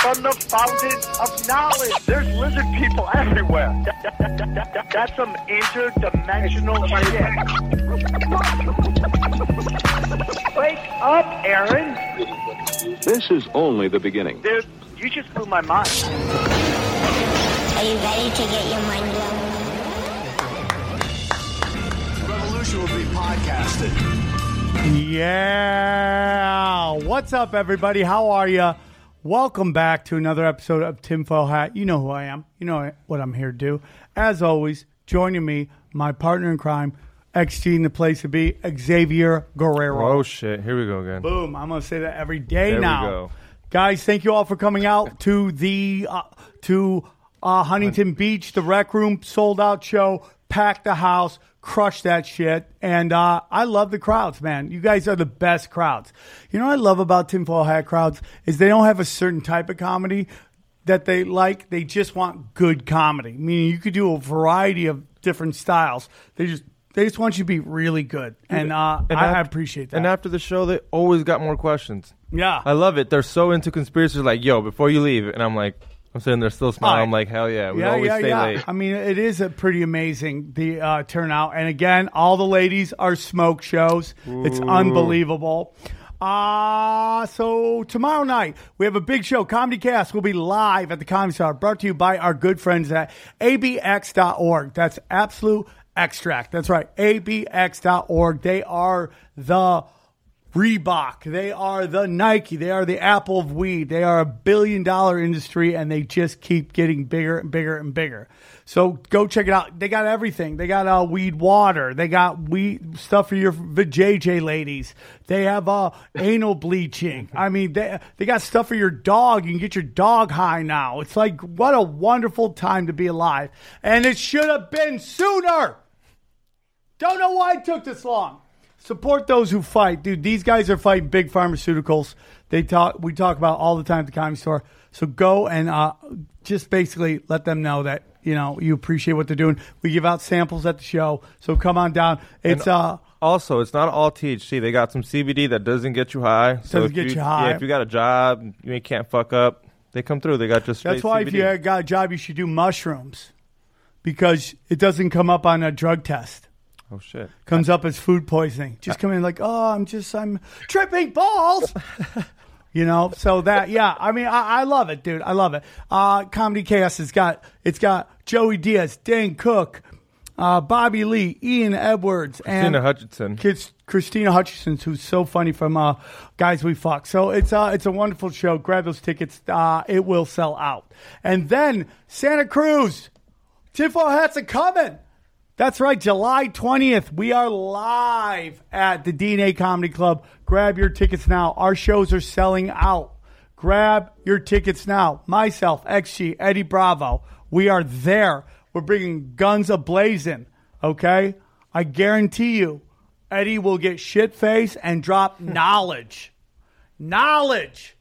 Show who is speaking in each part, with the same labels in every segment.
Speaker 1: from the fountain of knowledge. There's lizard people everywhere. That- that- that- that- that- that's some interdimensional shit. Wake up, Aaron.
Speaker 2: This is only the beginning.
Speaker 1: Dude, you just blew my mind.
Speaker 3: Are you ready to get your mind blown?
Speaker 4: Revolution will be podcasted.
Speaker 5: Yeah. What's up, everybody? How are you? Welcome back to another episode of Tinfoil Hat. You know who I am. You know what I'm here to do. As always, joining me, my partner in crime, XG in the place to be, Xavier Guerrero.
Speaker 6: Oh shit! Here we go again.
Speaker 5: Boom. I'm going to say that every day
Speaker 6: There we
Speaker 5: now.
Speaker 6: go.
Speaker 5: Guys, thank you all for coming out to the uh, to uh, Huntington Beach. The Rec Room sold out show, packed the house, crushed that shit, and uh, I love the crowds, man. You guys are the best crowds. You know what I love about tinfoil hat crowds is they don't have a certain type of comedy that they like. They just want good comedy. Meaning you could do a variety of different styles. They just they just want you to be really good, and, uh,
Speaker 6: And
Speaker 5: I,
Speaker 6: af-
Speaker 5: I appreciate that.
Speaker 6: And after the show, they always got more questions.
Speaker 5: yeah,
Speaker 6: I love it. They're so into conspiracies. Like, yo, before you leave, and I'm like, I'm sitting there still smiling. I'm like, hell yeah, we always stay late.
Speaker 5: I mean, it is a pretty amazing the uh, turnout, and again, all the ladies are smoke shows. It's unbelievable. Uh, so tomorrow night we have a big show. Comedy Chaos will be live at the Comedy Store, brought to you by our good friends at abx.org. That's absolute extract. That's right, abx.org. They are the Reebok. They are the Nike. They are the Apple of weed. They are a billion dollar industry and they just keep getting bigger and bigger and bigger. So go check it out. They got everything. They got uh, weed water. They got weed stuff for your JJ ladies. They have uh, anal bleaching. I mean, they, they got stuff for your dog. You can get your dog high now. It's like, what a wonderful time to be alive. And it should have been sooner. Don't know why it took this long. Support those who fight, dude. These guys are fighting big pharmaceuticals. They talk. We talk about all the time at the comedy store. So go and uh, just basically let them know that you know you appreciate what they're doing. We give out samples at the show. So come on down. It's uh
Speaker 6: Also, it's not all THC. They got some CBD that doesn't get you high. So
Speaker 5: Doesn't get
Speaker 6: you,
Speaker 5: you high.
Speaker 6: Yeah, if you got a job, you can't fuck up. They come through. They got just
Speaker 5: that's why
Speaker 6: CBD.
Speaker 5: if you got a job, you should do mushrooms because it doesn't come up on a drug test.
Speaker 6: Oh shit!
Speaker 5: comes up as food poisoning. Just come in like, oh, I'm just, I'm tripping balls. you know, so that, yeah, I mean, I, I love it, dude. I love it. Uh, Comedy Chaos has got, it's got Joey Diaz, Dane Cook, uh, Bobby Lee, Ian Edwards, and
Speaker 6: Krystyna Hutchinson.
Speaker 5: Kids, Krystyna Hutchinson, who's so funny from uh, Guys We Fuck. So it's uh, it's a wonderful show. Grab those tickets. Uh, it will sell out. And then Santa Cruz, tinfoil hats are coming. That's right, July 20th. We are live at the DNA Comedy Club. Grab your tickets now. Our shows are selling out. Grab your tickets now. Myself, XG, Eddie Bravo. We are there. We're bringing guns ablazing. Okay? I guarantee you, Eddie will get shit faced and drop knowledge. Knowledge.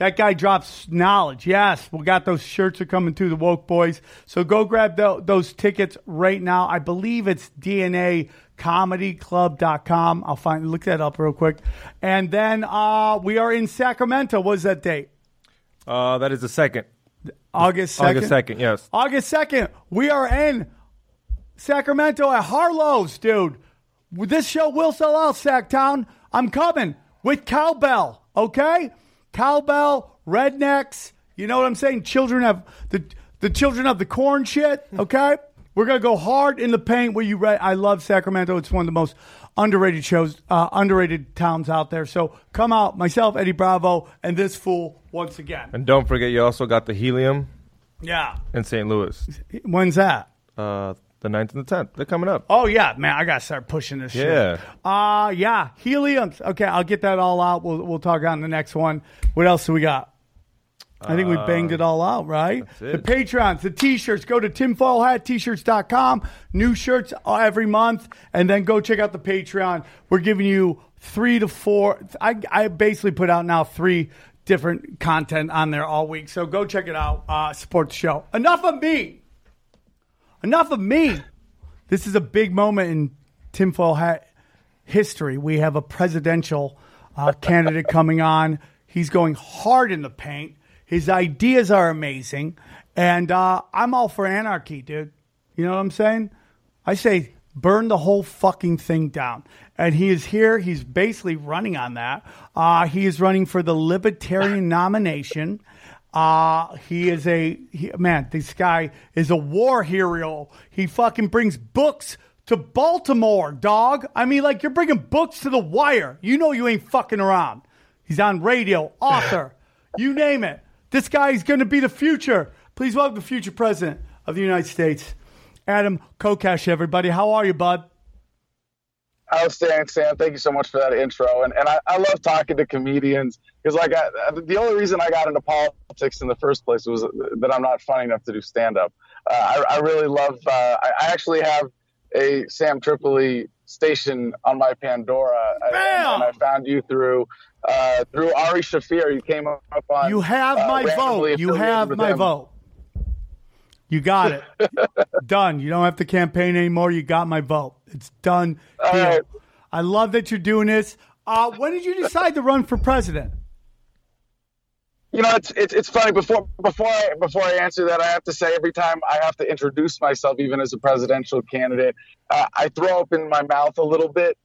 Speaker 5: That guy drops knowledge. Yes, we got those shirts are coming to the woke boys. So go grab tho- those tickets right now. I believe it's DNAcomedyclub.com. I'll find look that up real quick. And then uh, we are in Sacramento. What's that date?
Speaker 6: Uh, that is the second.
Speaker 5: August second.
Speaker 6: August second. Yes.
Speaker 5: August second. We are in Sacramento at Harlow's, dude. This show will sell out, Sacktown. I'm coming with cowbell. Okay, cowbell, rednecks. You know what I'm saying? Children have the the children of the corn shit. Okay, we're gonna go hard in the paint. Where you read? I love Sacramento. It's one of the most underrated shows, uh, underrated towns out there. So come out, myself, Eddie Bravo, and this fool once again.
Speaker 6: And don't forget, you also got the Helium
Speaker 5: Yeah.
Speaker 6: in St. Louis.
Speaker 5: When's that?
Speaker 6: Uh, the 9th and the 10th. They're coming up.
Speaker 5: Oh yeah, man, I gotta start pushing this
Speaker 6: Yeah.
Speaker 5: shit. Uh yeah. Heliums. Okay, I'll get that all out. We'll we'll talk on the next one. What else do we got? I think we banged it all out, right? The
Speaker 6: it.
Speaker 5: Patreons, the t-shirts, go to tinfoilhattshirts.com. New shirts every month. And then go check out the Patreon. We're giving you three to four. I, I basically put out now three different content on there all week. So go check it out. Uh, support the show. Enough of me. Enough of me. This is a big moment in tinfoil hat history. We have a presidential uh, candidate coming on. He's going hard in the paint. His ideas are amazing, and uh, I'm all for anarchy, dude. You know what I'm saying? I say burn the whole fucking thing down. And he is here. He's basically running on that. Uh, he is running for the Libertarian nomination. Uh, he is a he, man. This guy is a war hero. He fucking brings books to Baltimore, dog. I mean, like you're bringing books to the wire. You know you ain't fucking around. He's on radio, author, you name it. This guy's going to be the future. Please welcome the future president of the United States, Adam Kokesh. Everybody, how are you, bud?
Speaker 7: Outstanding, Sam. Thank you so much for that intro. And and I, I love talking to comedians because like I, the only reason I got into politics in the first place was that I'm not funny enough to do stand up. Uh, I, I really love. Uh, I, I actually have a Sam Tripoli station on my Pandora, and, and I found you through uh, through Ari Shaffir. You came up on.
Speaker 5: You have
Speaker 7: uh,
Speaker 5: my
Speaker 7: randomly
Speaker 5: vote. You have my
Speaker 7: him.
Speaker 5: vote. You got it. done. You don't have to campaign anymore. You got my vote. It's done.
Speaker 7: Right.
Speaker 5: I love that you're doing this. Uh, when did you decide to run for president?
Speaker 7: You know, it's, it's it's funny. Before before I before I answer that, I have to say every time I have to introduce myself, even as a presidential candidate, uh, I throw up in my mouth a little bit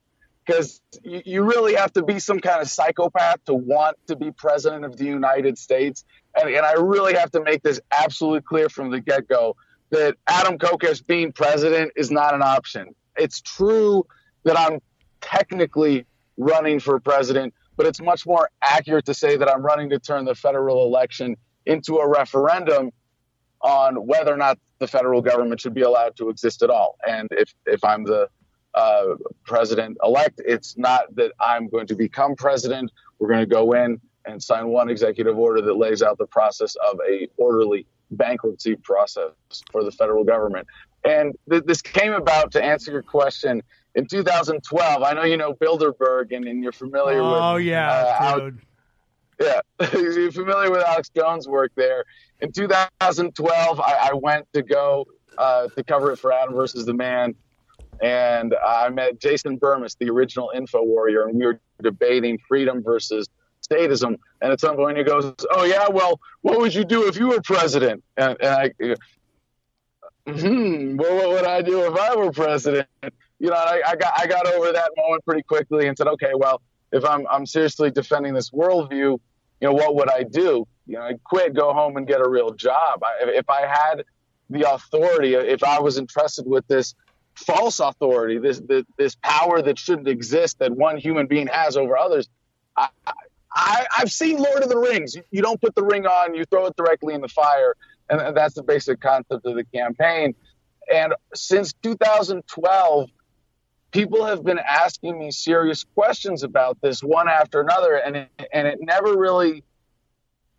Speaker 7: because you, you really have to be some kind of psychopath to want to be president of the United States, and and I really have to make this absolutely clear from the get go that Adam Kokesh being president is not an option. It's true that I'm technically running for president, but it's much more accurate to say that I'm running to turn the federal election into a referendum on whether or not the federal government should be allowed to exist at all. And if, if I'm the uh, president elect, it's not that I'm going to become president. We're going to go in and sign one executive order that lays out the process of a orderly bankruptcy process for the federal government. And th- this came about to answer your question in 2012. I know you know Bilderberg and, and you're familiar with
Speaker 5: Oh yeah,
Speaker 7: uh, how- yeah, you're familiar with Alex Jones' work there. In 2012, I, I went to go uh, to cover it for Adam versus the Man, and I met Jason Bermas, the original Info Warrior, and we were debating freedom versus statism. And at some point, he goes, "Oh yeah, well, what would you do if you were president?" And, and I, hmm, well, what would I do if I were president? You know, I, I got I got over that moment pretty quickly and said, okay, well, if I'm I'm seriously defending this worldview, you know, what would I do? You know, I'd quit, go home, and get a real job. I, if I had the authority, if I was entrusted with this false authority, this this, this power that shouldn't exist that one human being has over others, I, I, I've seen Lord of the Rings. You, you don't put the ring on, you throw it directly in the fire, and that's the basic concept of the campaign. And since 2012, people have been asking me serious questions about this one after another, and it, and it never really,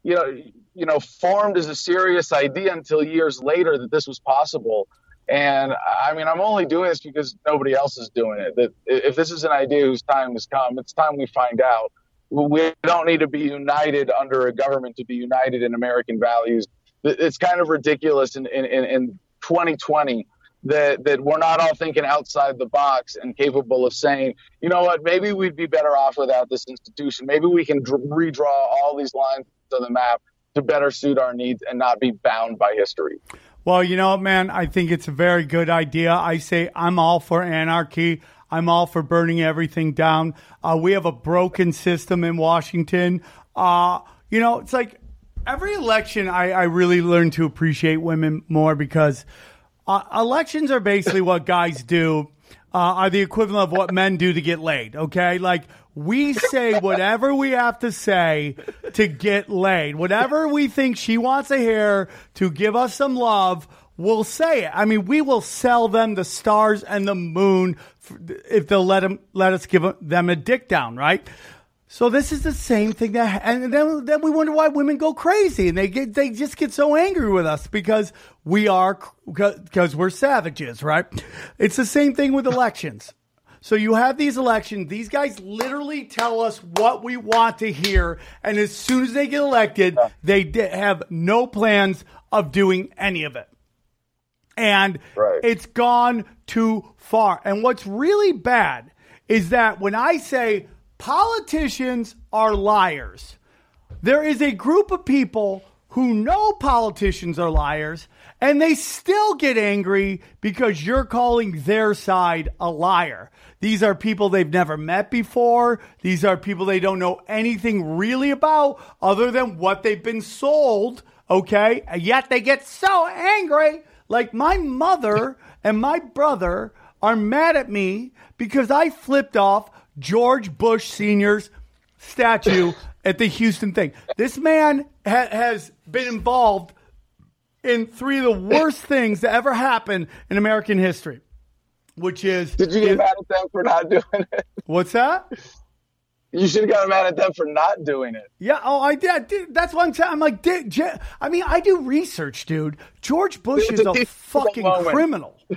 Speaker 7: you know, you know, formed as a serious idea until years later that this was possible. And I mean, I'm only doing this because nobody else is doing it. That if this is an idea whose time has come, it's time we find out. We don't need to be united under a government to be united in American values. It's kind of ridiculous in, in, in 2020 that, that we're not all thinking outside the box and capable of saying, you know what, maybe we'd be better off without this institution. Maybe we can dr- redraw all these lines on the map to better suit our needs and not be bound by history.
Speaker 5: Well, you know, man, I think it's a very good idea. I say I'm all for anarchy. I'm all for burning everything down. Uh, we have a broken system in Washington. Uh, you know, it's like every election, I, I really learn to appreciate women more because uh, elections are basically what guys do. Uh, are the equivalent of what men do to get laid. Okay, like we say whatever we have to say to get laid. Whatever we think she wants to hear to give us some love, we'll say it. I mean, we will sell them the stars and the moon if they'll let them let us give them a dick down, right? So this is the same thing that, and then then we wonder why women go crazy and they get they just get so angry with us because we are because we're savages, right? It's the same thing with elections. So you have these elections. These guys literally tell us what we want to hear, and as soon as they get elected, they have no plans of doing any of it and
Speaker 7: Right.
Speaker 5: it's gone too far. And what's really bad is that when I say politicians are liars, there is a group of people who know politicians are liars and they still get angry because you're calling their side a liar. These are people they've never met before. These are people they don't know anything really about other than what they've been sold. Okay. And yet they get so angry. Like my mother and my brother are mad at me because I flipped off George Bush Sr.'s statue at the Houston thing. This man ha- has been involved in three of the worst things that ever happened in American history, which is
Speaker 7: Did you get mad at them for not doing it?
Speaker 5: what's that?
Speaker 7: You should have gotten mad at them for not doing it.
Speaker 5: Yeah, oh, I did. I did. That's what I'm saying. I'm like, did, Je- I mean, I do research, dude. George Bush is
Speaker 7: a
Speaker 5: a fucking
Speaker 7: moment.
Speaker 5: criminal.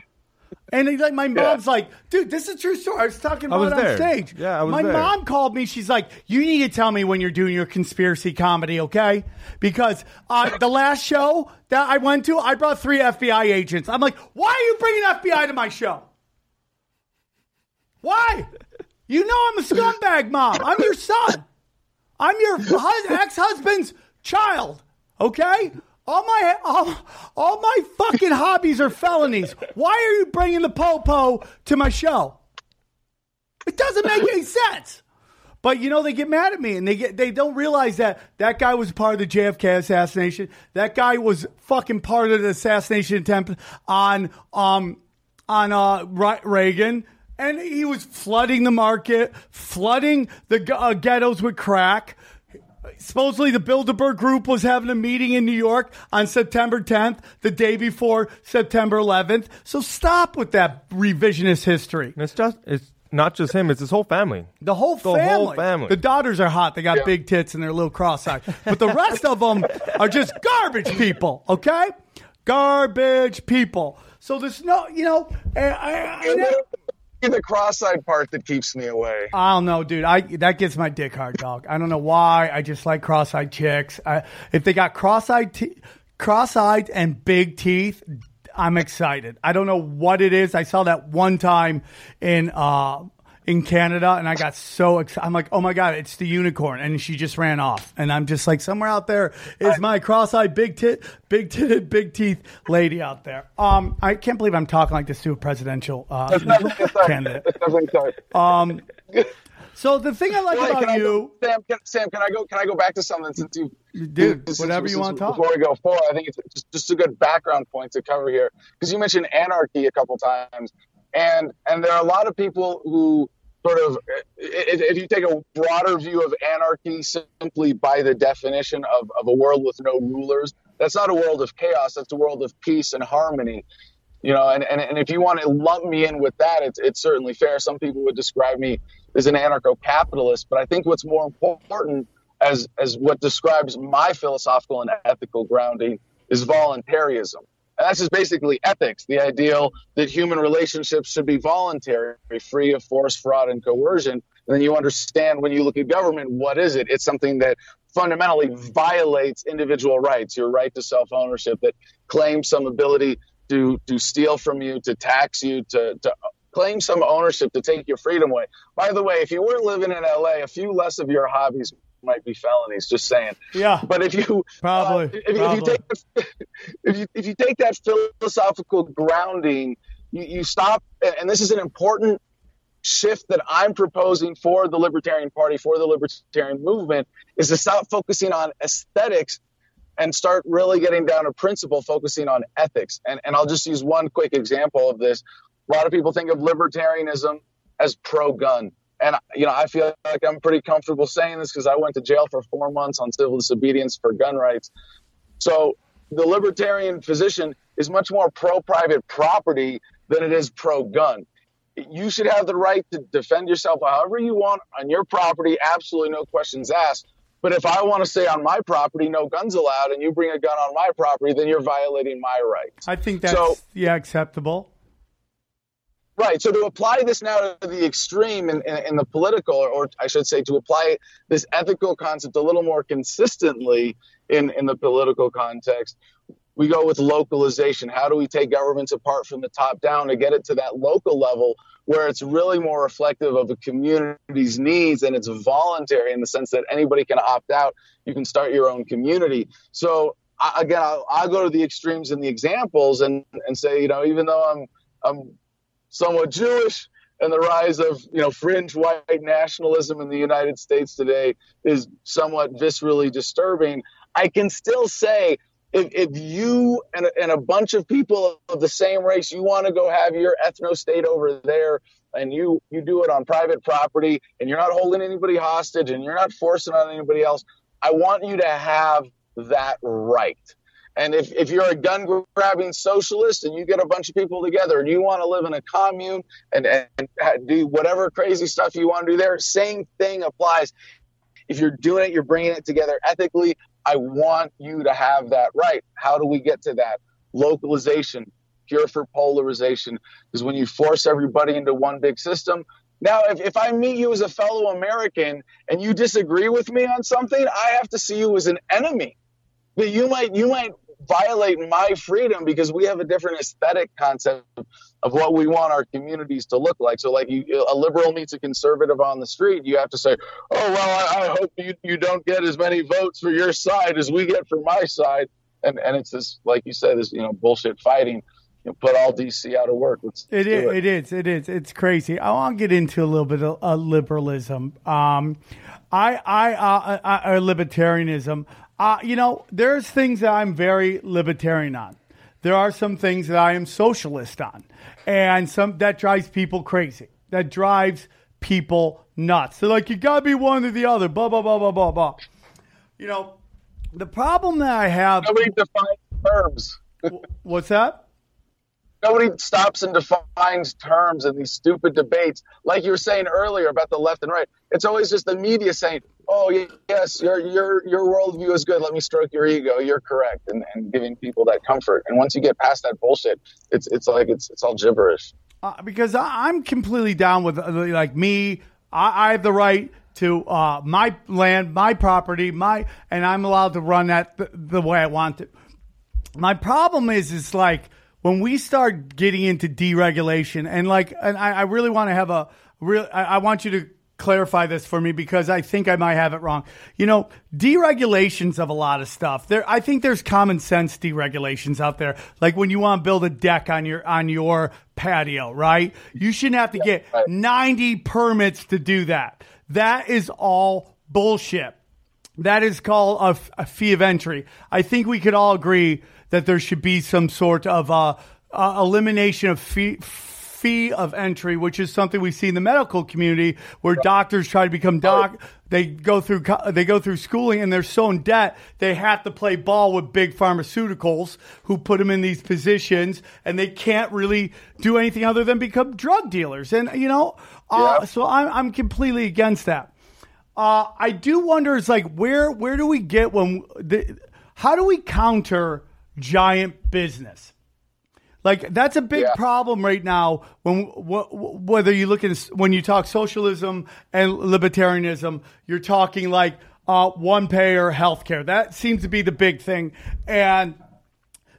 Speaker 5: And he, like my mom's like, dude, this is a true story. I was talking about
Speaker 6: was
Speaker 5: it on
Speaker 6: there.
Speaker 5: stage.
Speaker 6: Yeah, I was
Speaker 5: my
Speaker 6: there.
Speaker 5: mom called me. She's like, you need to tell me when you're doing your conspiracy comedy, okay? Because uh, the last show that I went to, I brought three FBI agents. I'm like, why are you bringing FBI to my show? Why? You know I'm a scumbag, mom. I'm your son. I'm your ex-husband's child. Okay. All my all, all my fucking hobbies are felonies. Why are you bringing the popo to my show? It doesn't make any sense. But you know they get mad at me and they get they don't realize that that guy was part of the JFK assassination. That guy was fucking part of the assassination attempt on um on uh Reagan and he was flooding the market, flooding the uh, ghettos with crack. Supposedly, the Bilderberg Group was having a meeting in New York on September 10th, the day before September 11th. So stop with that revisionist history.
Speaker 6: And it's just it's not just him; it's his whole family.
Speaker 5: The whole
Speaker 6: The whole
Speaker 5: family.
Speaker 6: family.
Speaker 5: The daughters are hot. They got big tits and they're a little cross-eyed. But the rest of them are just garbage people. Okay, garbage people. So there's no, you know, I, I, I, never-
Speaker 7: It's the cross-eyed part that keeps me away.
Speaker 5: I don't know, dude. I that gets my dick hard, dog. I don't know why. I just like cross-eyed chicks. I, if they got cross-eyed, te- cross-eyed and big teeth, I'm excited. I don't know what it is. I saw that one time in uh in Canada, and I got so excited. I'm like, oh my god, it's the unicorn, and she just ran off. And I'm just like, somewhere out there is my cross-eyed, big tit, big titted, big teeth lady out there. Um, I can't believe I'm talking like this to a presidential uh, candidate.
Speaker 7: It's definitely sorry.
Speaker 5: Um, so the thing I like
Speaker 7: Wait,
Speaker 5: about you,
Speaker 7: go, Sam, can, Sam, can I go? Can I go back to something since you,
Speaker 5: Dude,
Speaker 7: since-
Speaker 5: whatever you wanna talk.
Speaker 7: Before we go forward, I think it's just, just a good background point to cover here because you mentioned anarchy a couple times, and and there are a lot of people who sort of, if, you take a broader view of anarchy simply by the definition of, of a world with no rulers, that's not a world of chaos. That's a world of peace and harmony. You know, and, and, and if you want to lump me in with that, it's, it's certainly fair. Some people would describe me as an anarcho-capitalist, but I think what's more important as, as what describes my philosophical and ethical grounding is voluntarism. And that's just basically ethics, the ideal that human relationships should be voluntary, free of force, fraud, and coercion. And then you understand when you look at government, what is it? It's something that fundamentally violates individual rights, your right to self ownership, that claims some ability to, to steal from you, to tax you, to, to claim some ownership, to take your freedom away. By the way, if you were living in LA, a few less of your hobbies might be felonies, just saying.
Speaker 5: yeah,
Speaker 7: But if you
Speaker 5: Probably,
Speaker 7: uh, if, if you take if you if you take that philosophical grounding, you, you stop. And and this is an important shift that I'm proposing for the Libertarian Party, for the Libertarian movement, is to stop focusing on aesthetics and start really getting down to principle, focusing on ethics. And and I'll just use one quick example of this. A lot of people think of libertarianism as pro-gun. And you know, I feel like I'm pretty comfortable saying this because I went to jail for four months on civil disobedience for gun rights. So the libertarian position is much more pro-private property than it is pro-gun. you should have the right to defend yourself however you want on your property, absolutely no questions asked. But if I want to say on my property, no guns allowed, and you bring a gun on my property, then you're violating my rights.
Speaker 5: I think that's
Speaker 7: So-
Speaker 5: yeah acceptable.
Speaker 7: Right. So to apply this now to the extreme in, in, the political, or, or I should say, to apply this ethical concept a little more consistently in, in the political context, we go with localization. How do we take governments apart from the top down to get it to that local level where it's really more reflective of a community's needs and it's voluntary in the sense that anybody can opt out. You can start your own community. So I, again, I'll, I'll go to the extremes in the examples and, and say, you know, even though I'm I'm somewhat Jewish, and the rise of you know fringe white nationalism in the United States today is somewhat viscerally disturbing. I can still say if, if you and a, and a bunch of people of the same race, you want to go have your ethno state over there, and you you do it on private property, and you're not holding anybody hostage, and you're not forcing on anybody else. I want you to have that right. And if, if you're a gun grabbing socialist and you get a bunch of people together and you want to live in a commune and, and do whatever crazy stuff you want to do there, same thing applies. If you're doing it, you're bringing it together ethically. I want you to have that right. How do we get to that? Localization, cure for polarization. Because when you force everybody into one big system, now, if, if I meet you as a fellow American and you disagree with me on something, I have to see you as an enemy but you might you might violate my freedom because we have a different aesthetic concept of what we want our communities to look like. So, like, you, a liberal meets a conservative on the street, you have to say, "Oh well, I, I hope you you don't get as many votes for your side as we get for my side." And and it's this, like you said, this you know bullshit fighting. You know, put all DC out of work. Let's
Speaker 5: It is,
Speaker 7: it.
Speaker 5: it is. It is. It's crazy. I want to get into a little bit of uh, liberalism. Um, I, I, uh, uh, or libertarianism. Uh, you know, there's things that I'm very libertarian on. There are some things that I am socialist on, and some that drives people crazy. That drives people nuts. They're like, you gotta be one or the other. Blah blah blah blah blah blah. You know, the problem that I have.
Speaker 7: Nobody defines terms.
Speaker 5: What's that?
Speaker 7: Nobody stops and defines terms in these stupid debates. Like you were saying earlier about the left and right, it's always just the media saying, "Oh yes, your your your worldview is good. Let me stroke your ego. You're correct," and, and giving people that comfort. And once you get past that bullshit, it's it's like it's it's all gibberish.
Speaker 5: Uh, because I, I'm completely down with uh, like me. I, I have the right to uh, my land, my property, my, and I'm allowed to run that the, the way I want it. My problem is, is like when we start getting into deregulation, and like, and I, I really want to have a real. I, I want you to clarify this for me because I think I might have it wrong. You know, deregulations of a lot of stuff. There, I think there's common sense deregulations out there. Like when you want to build a deck on your on your patio, right? You shouldn't have to get
Speaker 7: right.
Speaker 5: 90 permits to do that. That is all bullshit. That is called a, f- a fee of entry. I think we could all agree that there should be some sort of uh, uh, elimination of fee, fee of entry, which is something we see in the medical community where doctors try to become doc. They go through they go through schooling and they're so in debt they have to play ball with big pharmaceuticals who put them in these positions and they can't really do anything other than become drug dealers. And you know, uh,
Speaker 7: Yeah.
Speaker 5: so I'm I'm completely against that. Uh, I do wonder is like where where do we get when the, how do we counter giant business? Like that's a big
Speaker 7: Yeah.
Speaker 5: problem right now when wh- wh- whether you look at when you talk socialism and libertarianism, you're talking like uh, one payer healthcare. That seems to be the big thing, and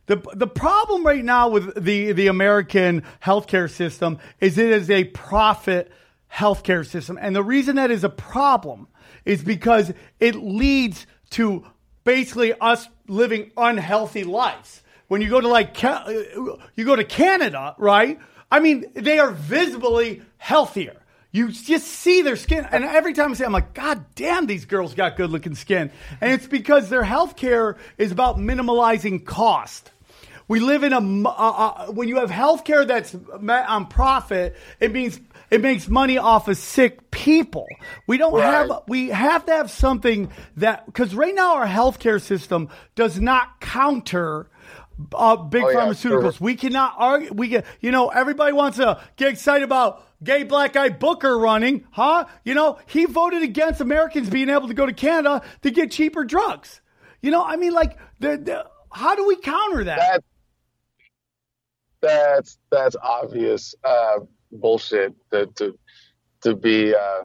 Speaker 5: the the problem right now with the the American healthcare system is it is a profit healthcare system, and the reason that is a problem is because it leads to basically us living unhealthy lives. When you go to like you go to Canada, right? I mean, they are visibly healthier. You just see their skin, and every time I say, I'm like, God damn, these girls got good looking skin, and it's because their health care is about minimalizing cost. We live in a uh, uh, when you have healthcare that's on profit, it means it makes money off of sick people. We don't
Speaker 7: Right.
Speaker 5: have we have to have something that because right now our healthcare system does not counter. Uh, big
Speaker 7: Oh, yeah,
Speaker 5: pharmaceuticals.
Speaker 7: sure.
Speaker 5: We cannot argue. We get, you know, everybody wants to get excited about gay black guy Booker running, huh? You know, he voted against Americans being able to go to Canada to get cheaper drugs. You know, I mean, like, the, the, how do we counter that?
Speaker 7: that that's that's obvious uh, bullshit to to to be uh,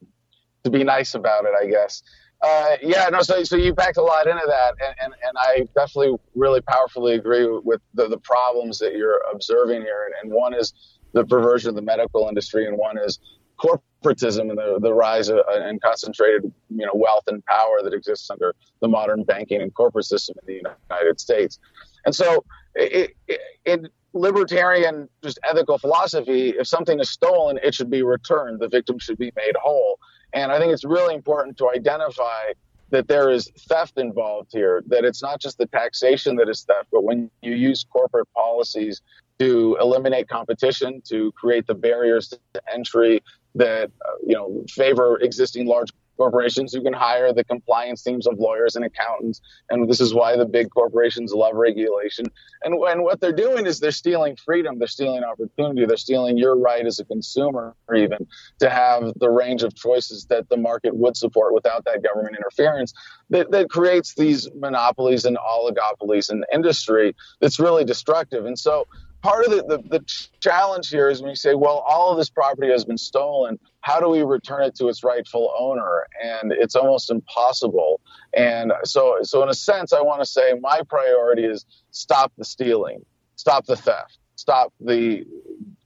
Speaker 7: to be nice about it, I guess. Uh, yeah, no. So, so you packed a lot into that, and, and, and I definitely really powerfully agree with the, the problems that you're observing here. And, and one is the perversion of the medical industry, and one is corporatism and the, the rise of, and concentrated you know wealth and power that exists under the modern banking and corporate system in the United States. And so, it, it, in libertarian, just ethical philosophy, if something is stolen, it should be returned. The victim should be made whole. And I think it's really important to identify that there is theft involved here, that it's not just the taxation that is theft, but when you use corporate policies to eliminate competition, to create the barriers to entry that uh, you know favor existing large corporations who can hire the compliance teams of lawyers and accountants. And this is why the big corporations love regulation. And, and what they're doing is they're stealing freedom, they're stealing opportunity, they're stealing your right as a consumer, even to have the range of choices that the market would support without that government interference that, that creates these monopolies and oligopolies in industry that's really destructive. And so part of the, the, the, challenge here is when you say, well, all of this property has been stolen, how do we return it to its rightful owner? And it's almost impossible. And so, so in a sense, I want to say my priority is stop the stealing, stop the theft, stop the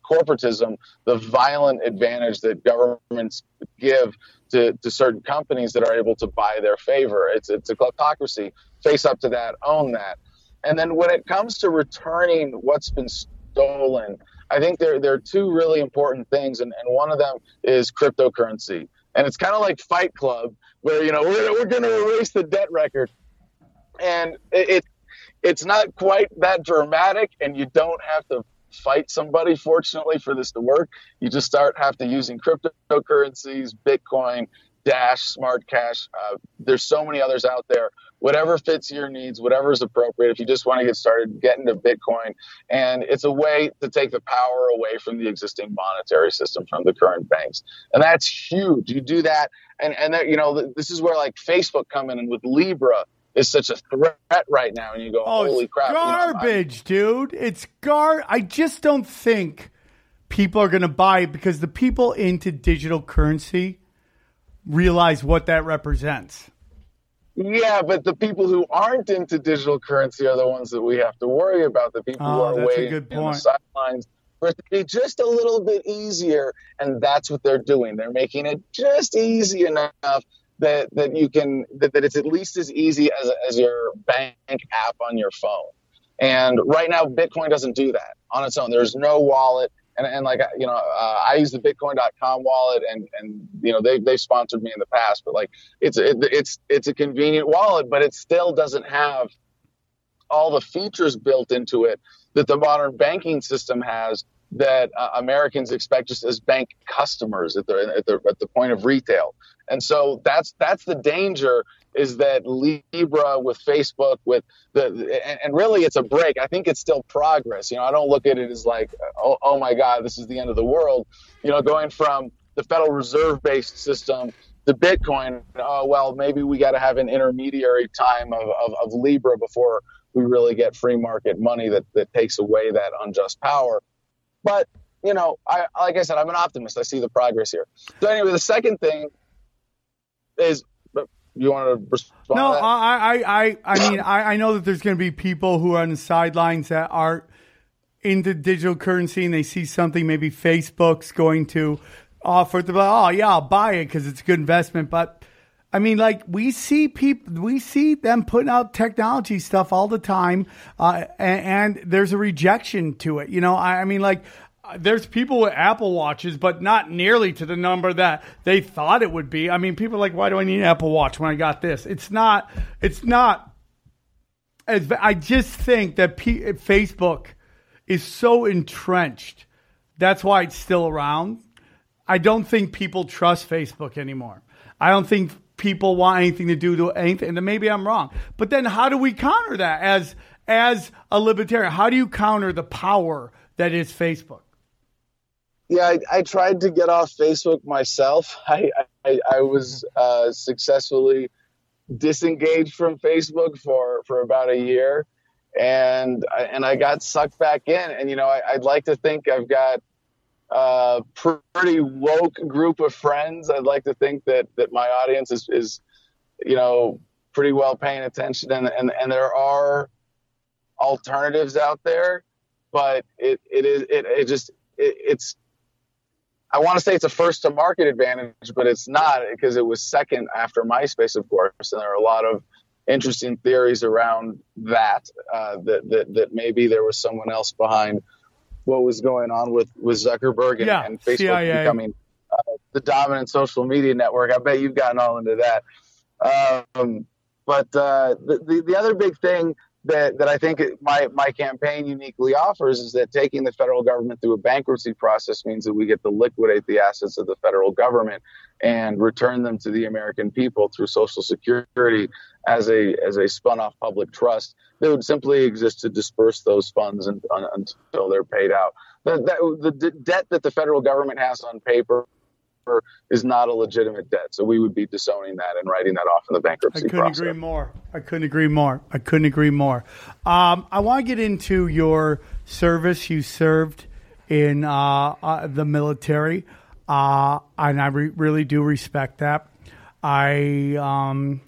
Speaker 7: corporatism, the violent advantage that governments give to, to certain companies that are able to buy their favor. It's, it's a kleptocracy. Face up to that, own that. And then when it comes to returning what's been stolen, I think there, there are two really important things, and, and one of them is cryptocurrency. And it's kind of like Fight Club, where you know we're, we're going to erase the debt record, and it, it it's not quite that dramatic, and you don't have to fight somebody. Fortunately, for this to work, you just start have to using cryptocurrencies, Bitcoin, Dash, Smart Cash. Uh, there's so many others out there whatever fits your needs, whatever is appropriate. If you just want to get started, get into Bitcoin. And it's a way to take the power away from the existing monetary system from the current banks. And that's huge. You do that. And, and that, you know, this is where like Facebook come in and with Libra is such a threat right now. And you go,
Speaker 5: oh,
Speaker 7: holy crap.
Speaker 5: Garbage, you know, dude. It's gar. I just don't think people are going to buy it because the people into digital currency realize what that represents.
Speaker 7: Yeah, but the people who aren't into digital currency are the ones that we have to worry about. The people
Speaker 5: oh,
Speaker 7: who are waiting
Speaker 5: on
Speaker 7: the sidelines for it to be just a little bit easier, and that's what they're doing. They're making it just easy enough that that you can that, that it's at least as easy as as your bank app on your phone. And right now, Bitcoin doesn't do that on its own. There's no wallet and, and like you know uh, i use the bitcoin.com wallet and and you know they they've sponsored me in the past but like it's it, it's it's a convenient wallet but it still doesn't have all the features built into it that the modern banking system has that uh, Americans expect just as bank customers at the, at the at the point of retail. And so that's that's the danger is that Libra with Facebook with the and, really it's a break. I think it's still progress. You know, I don't look at it as like oh, oh my god, this is the end of the world. You know, going from the Federal Reserve based system to Bitcoin, oh well, maybe we got to have an intermediary time of, of, of Libra before we really get free market money that, that takes away that unjust power. But you know, I like I said, I'm an optimist. I see the progress here. So anyway, the second thing is you want to respond?
Speaker 5: No,
Speaker 7: to
Speaker 5: I, I, I, I mean, I, I know that there's going to be people who are on the sidelines that are into digital currency and they see something. Maybe Facebook's going to offer to, oh yeah, I'll buy it because it's a good investment. But I mean, like we see people, we see them putting out technology stuff all the time, uh, and, and, there's a rejection to it. You know, I, I mean, like there's people with Apple Watches, but not nearly to the number that they thought it would be. I mean, people are like, why do I need an Apple Watch when I got this? It's not. It's not. As, I just think that P- Facebook is so entrenched. That's why it's still around. I don't think people trust Facebook anymore. I don't think people want anything to do to anything. And maybe I'm wrong. But then how do we counter that as as a libertarian? How do you counter the power that is Facebook?
Speaker 7: Yeah, I, I tried to get off Facebook myself. I I, I was uh, successfully disengaged from Facebook for for about a year, and I, and I got sucked back in. And you know, I, I'd like to think I've got a pretty woke group of friends. I'd like to think that that my audience is is you know pretty well paying attention, and and and there are alternatives out there, but it it is it, it just it, it's I want to say it's a first to market advantage, but it's not because it was second after MySpace, of course. And there are a lot of interesting theories around that, uh, that, that, that maybe there was someone else behind what was going on with, with Zuckerberg and,
Speaker 5: Yeah,
Speaker 7: and Facebook
Speaker 5: CIA.
Speaker 7: becoming uh, the dominant social media network. I bet you've gotten all into that. Um, but uh, the, the, the other big thing that, that I think my, my campaign uniquely offers is that taking the federal government through a bankruptcy process means that we get to liquidate the assets of the federal government and return them to the American people through Social Security as a as a spun off public trust that would simply exist to disperse those funds un, un, until they're paid out. The, that, the d- debt that the federal government has on paper is not a legitimate debt, so we would be disowning that and writing that off in the bankruptcy I
Speaker 5: couldn't
Speaker 7: process.
Speaker 5: agree more. I couldn't agree more. I couldn't agree more. Um, I want to get into your service. You served in uh, uh, the military, uh, and I re- really do respect that. I. Um,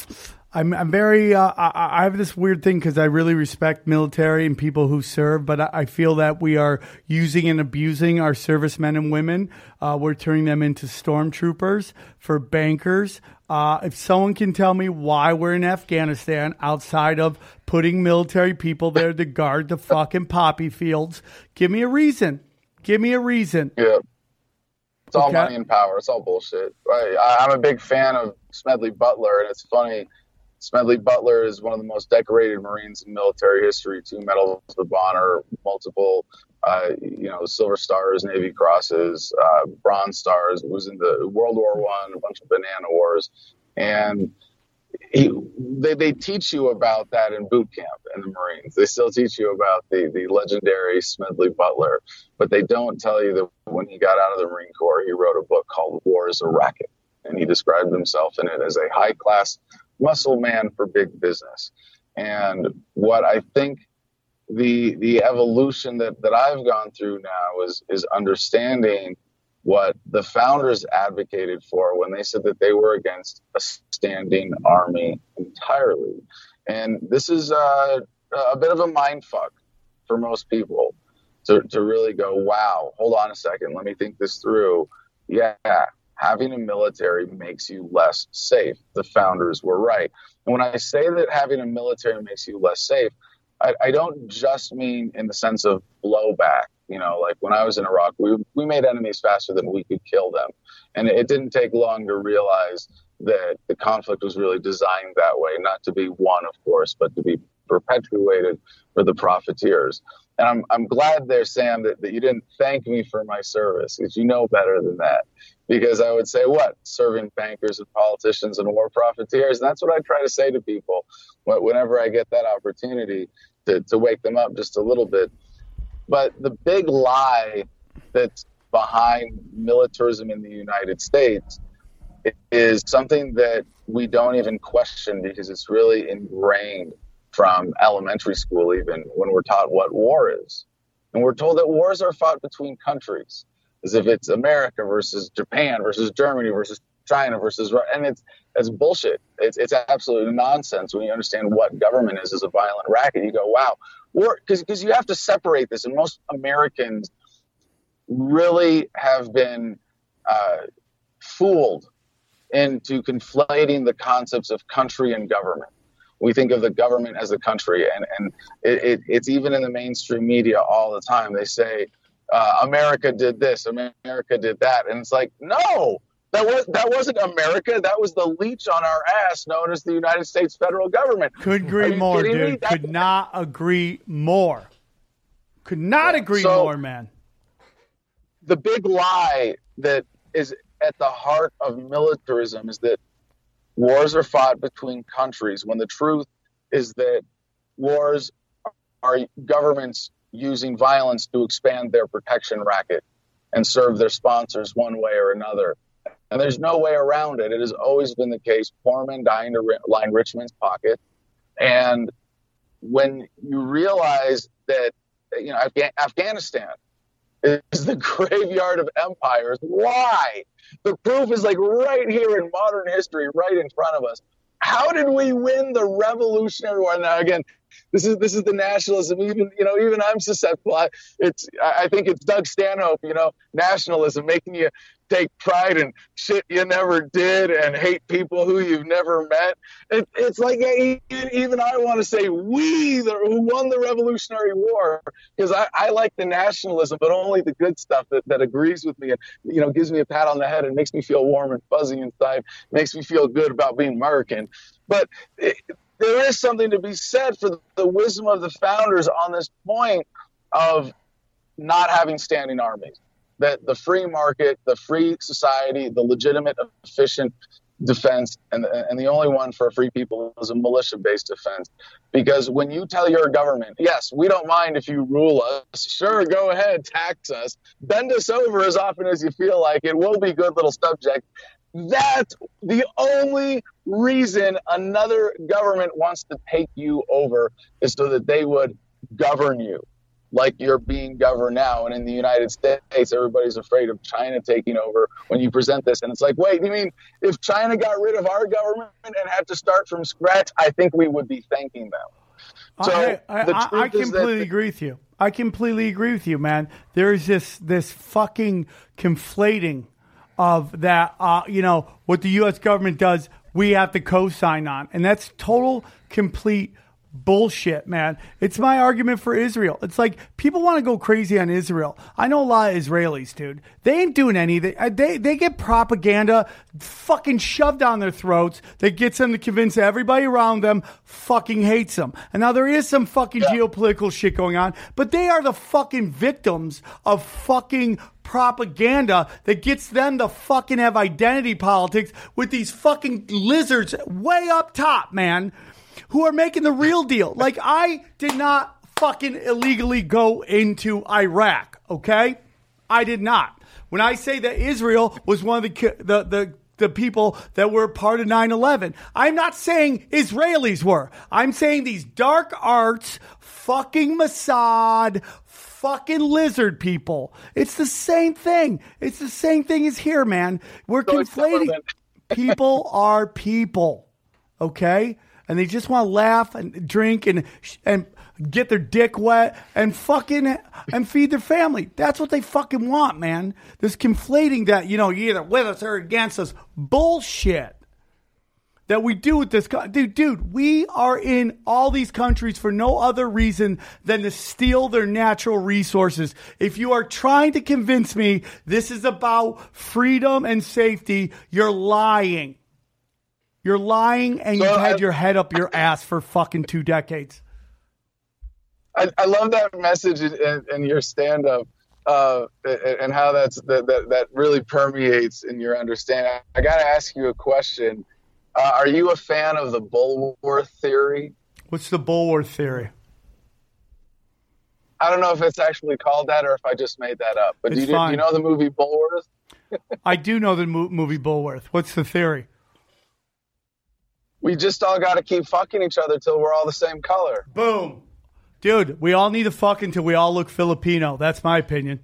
Speaker 5: I'm, I'm very. Uh, I, I have this weird thing because I really respect military and people who serve, but I, I feel that we are using and abusing our servicemen and women. Uh, we're turning them into stormtroopers for bankers. Uh, if someone can tell me why we're in Afghanistan outside of putting military people there to guard the fucking poppy fields, give me a reason. Give me a reason.
Speaker 7: Yeah. It's all
Speaker 5: Okay.
Speaker 7: money and power. It's all bullshit. Right? I, I'm a big fan of Smedley Butler, and it's funny. Smedley Butler is one of the most decorated Marines in military history. Two medals of honor, multiple, uh, you know, Silver Stars, Navy Crosses, uh, Bronze Stars. Was in the World War One, a bunch of banana wars, and he, they, they teach you about that in boot camp in the Marines. They still teach you about the, the legendary Smedley Butler, but they don't tell you that when he got out of the Marine Corps, he wrote a book called War is a Racket. And he described himself in it as a high class muscle man for big business. And what I think the the evolution that, that I've gone through now is is understanding what the founders advocated for when they said that they were against a standing army entirely. And this is a, a bit of a mind fuck for most people to, to really go, wow, hold on a second, let me think this through. Yeah, having a military makes you less safe. The founders were right. And when I say that having a military makes you less safe, I, I don't just mean in the sense of blowback. You know, like when I was in Iraq, we, we made enemies faster than we could kill them. And it didn't take long to realize that the conflict was really designed that way, not to be won, of course, but to be perpetuated for the profiteers. And I'm, I'm glad there, Sam, that, that you didn't thank me for my service because you know better than that. Because I would say, what? Serving bankers and politicians and war profiteers. And that's what I try to say to people whenever I get that opportunity to, to wake them up just a little bit. But the big lie that's behind militarism in the United States is something that we don't even question because it's really ingrained from elementary school, even when we're taught what war is. And we're told that wars are fought between countries, as if it's America versus Japan versus Germany versus China versus Ru- and it's it's bullshit. It's it's absolute nonsense when you understand what government is as a violent racket. You go, wow, war because because you have to separate this, and most Americans really have been uh, fooled into conflating the concepts of country and government. We think of the government as the country, and and it, it, it's even in the mainstream media all the time. They say uh, America did this, America did that, and it's like no, that was that wasn't America. That was the leech on our ass known as the United States federal government.
Speaker 5: Could agree more, dude. Could not agree more. Could not agree
Speaker 7: So-
Speaker 5: more, man.
Speaker 7: the big lie that is at the heart of militarism is that wars are fought between countries when the truth is that wars are governments using violence to expand their protection racket and serve their sponsors one way or another. And there's no way around it. It has always been the case. Poor men dying to line rich men's pocket. And when you realize that, you know, Afghanistan is the graveyard of empires, why? The proof is like right here in modern history, right in front of us. How did we win the Revolutionary War? Now, again, this is this is the nationalism. Even you know, even I'm susceptible. I, it's I I think it's Doug Stanhope. You know, nationalism making you take pride in shit you never did and hate people who you've never met. It, it's like even, I want to say we the, who won the Revolutionary War because I, I like the nationalism, but only the good stuff that, that agrees with me and you know gives me a pat on the head and makes me feel warm and fuzzy inside, makes me feel good about being American. But it, there is something to be said for the wisdom of the founders on this point of not having standing armies. That the free market, the free society, the legitimate, efficient defense, and, and the only one for free people is a militia based defense. Because when you tell your government, yes, we don't mind if you rule us, sure, go ahead, tax us, bend us over as often as you feel like it, we'll be good little subjects. That's the only reason another government wants to take you over is so that they would govern you like you're being governed now. And in the United States, everybody's afraid of China taking over when you present this. And it's like, wait, you mean if China got rid of our government and had to start from scratch, I think we would be thanking them. So
Speaker 5: I, I,
Speaker 7: the
Speaker 5: I, I
Speaker 7: is
Speaker 5: completely agree with you. I completely agree with you, man. There's this this fucking conflating of that. Uh, you know what the U.S. government does, we have to co-sign on, and that's total complete bullshit, man. It's my argument for Israel. It's like people want to go crazy on Israel. I know a lot of Israelis, dude. They ain't doing anything. Uh, They they get propaganda fucking shoved down their throats that gets them to convince everybody around them fucking hates them. And now there is some fucking geopolitical shit going on, but they are the fucking victims of fucking propaganda that gets them to fucking have identity politics with these fucking lizards way up top, man who are making the real deal. Like I did not fucking illegally go into Iraq, okay? I did not. When I say that Israel was one of the the the the people that were part of 9/11. I'm not saying Israelis were. I'm saying these dark arts fucking Mossad fucking lizard people. It's the same thing. It's the same thing as here, man. We're
Speaker 7: it's
Speaker 5: conflating people are people okay? And they just want to laugh and drink and and get their dick wet and fucking and feed their family. That's what they fucking want, man. This conflating that you know you're either with us or against us bullshit that we do with this co- dude dude we are in all these countries for no other reason than to steal their natural resources if you are trying to convince me this is about freedom and safety you're lying you're lying and
Speaker 7: So
Speaker 5: you've had
Speaker 7: I-
Speaker 5: your head up your ass for fucking two decades
Speaker 7: I, I love that message in, in, your stand up uh, and how that's that, that, that really permeates in your understanding. I got to ask you a question. Uh, are you a fan of the Bulworth theory?
Speaker 5: what's the Bulworth theory
Speaker 7: I don't know if it's actually called that or if I just made that up. But do you, do you know the movie Bulworth?
Speaker 5: i do know the mo- movie bulworth what's the theory
Speaker 7: We just all got to keep fucking each other till we're all the same color.
Speaker 5: Boom. Dude, we all need to fuck until we all look Filipino. That's my opinion.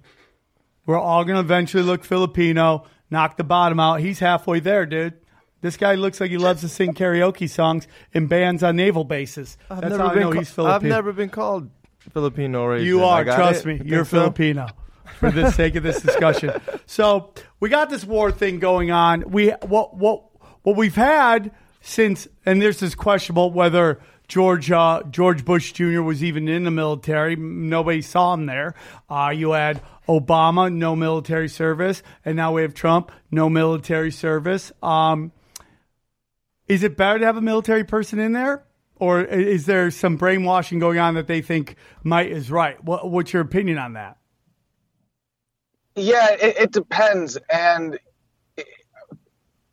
Speaker 5: We're all going to eventually look Filipino, knock the bottom out. He's halfway there, dude. This guy looks like he loves to sing karaoke songs in bands on naval bases.
Speaker 6: I've
Speaker 5: That's
Speaker 6: never
Speaker 5: how I
Speaker 6: been
Speaker 5: know
Speaker 6: ca-
Speaker 5: he's Filipino.
Speaker 6: I've never been called Filipino or
Speaker 5: You are, trust
Speaker 6: it.
Speaker 5: me.
Speaker 6: You
Speaker 5: You're
Speaker 6: so?
Speaker 5: Filipino. For the sake of this discussion, so we got this war thing going on. We what what what we've had since, and this questionable whether George uh, George Bush Jr. was even in the military. Nobody saw him there. Uh, you had Obama, no military service, and now we have Trump, no military service. Um, is it better to have a military person in there? Or is there some brainwashing going on that they think might is right? What, what's your opinion on that?
Speaker 7: Yeah, it, it depends, and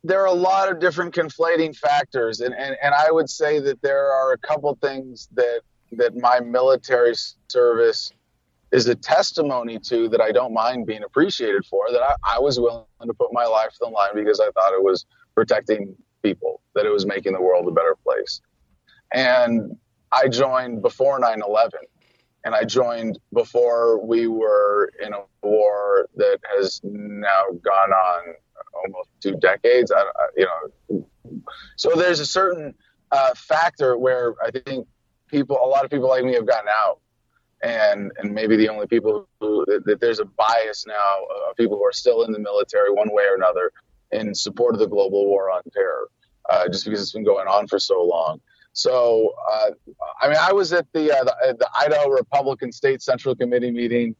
Speaker 7: there are a lot of different conflating factors, and, and, and I would say that there are a couple things that that my military service is a testimony to that I don't mind being appreciated for that I, I was willing to put my life on the line because I thought it was protecting people, that it was making the world a better place. And I joined before 9 11 and I joined before we were in a war that has now gone on almost two decades. I, I, you know, so there's a certain uh, factor where I think people, a lot of people like me, have gotten out, and and maybe the only people who that, that there's a bias now of people who are still in the military one way or another in support of the global war on terror, uh, just because it's been going on for so long. So, uh, I mean, I was at the, uh, the, the Idaho Republican State Central Committee meeting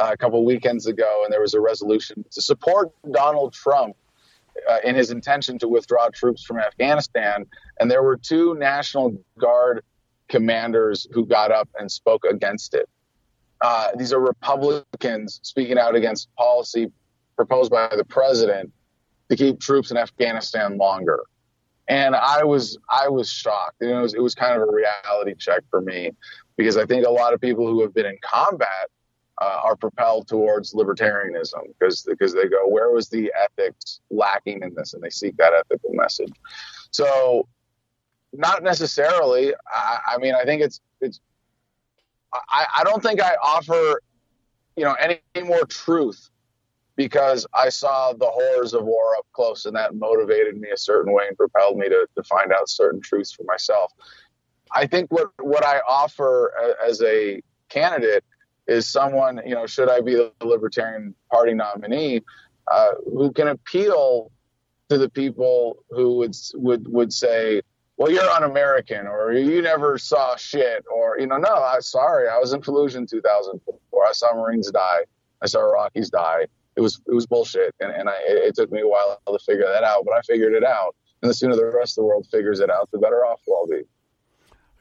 Speaker 7: uh, a couple weekends ago, and there was a resolution to support Donald Trump uh, in his intention to withdraw troops from Afghanistan. And there were two National Guard commanders who got up and spoke against it. Uh, these are Republicans speaking out against policy proposed by the president to keep troops in Afghanistan longer and I was I was shocked. You know, it was, it was kind of a reality check for me because I think a lot of people who have been in combat uh, are propelled towards libertarianism because because they go, where was the ethics lacking in this, and they seek that ethical message. So, not necessarily. I, I mean, I think it's it's. I, I don't think I offer, you know, any more truth because I saw the horrors of war up close and that motivated me a certain way and propelled me to, to find out certain truths for myself. I think what, what I offer as a candidate is someone, you know, should I be the Libertarian Party nominee, uh, who can appeal to the people who would, would, would say, well, you're un-American or you never saw shit or, you know, no, I'm sorry. I was in Fallujah in 2004. I saw Marines die. I saw Iraqis die it was it was bullshit, and and I it took me a while to figure that out, but I figured it out. And the sooner the rest of the world figures it out, the better off we'll be.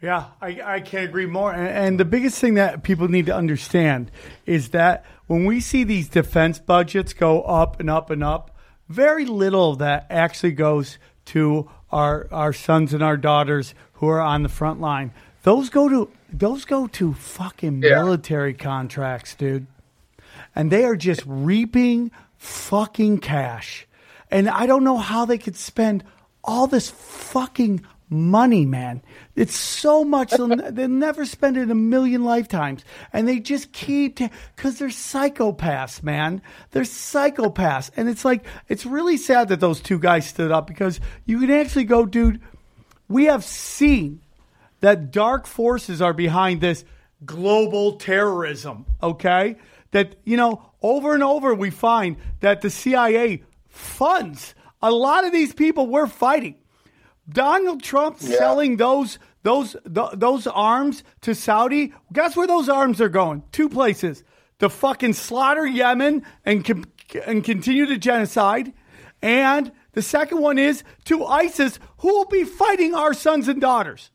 Speaker 5: Yeah, I, I can't agree more. And, and the biggest thing that people need to understand is that when we see these defense budgets go up and up and up, very little of that actually goes to our our sons and our daughters who are on the front line. Those go to those go to fucking
Speaker 7: Yeah.
Speaker 5: military contracts, dude and they are just reaping fucking cash. And I don't know how they could spend all this fucking money, man. It's so much they'll, they'll never spend it a million lifetimes, and they just keep because they're psychopaths, man. They're psychopaths, and it's like it's really sad that those two guys stood up because you can actually go, dude. We have seen that dark forces are behind this global terrorism. Okay, that, you know, over and over we find that the CIA funds a lot of these people we're fighting. Donald Trump
Speaker 7: Yeah.
Speaker 5: selling those those th- those arms to Saudi. Guess where those arms are going? Two places: to fucking slaughter Yemen and com- and continue the genocide, and the second one is to ISIS, who will be fighting our sons and daughters.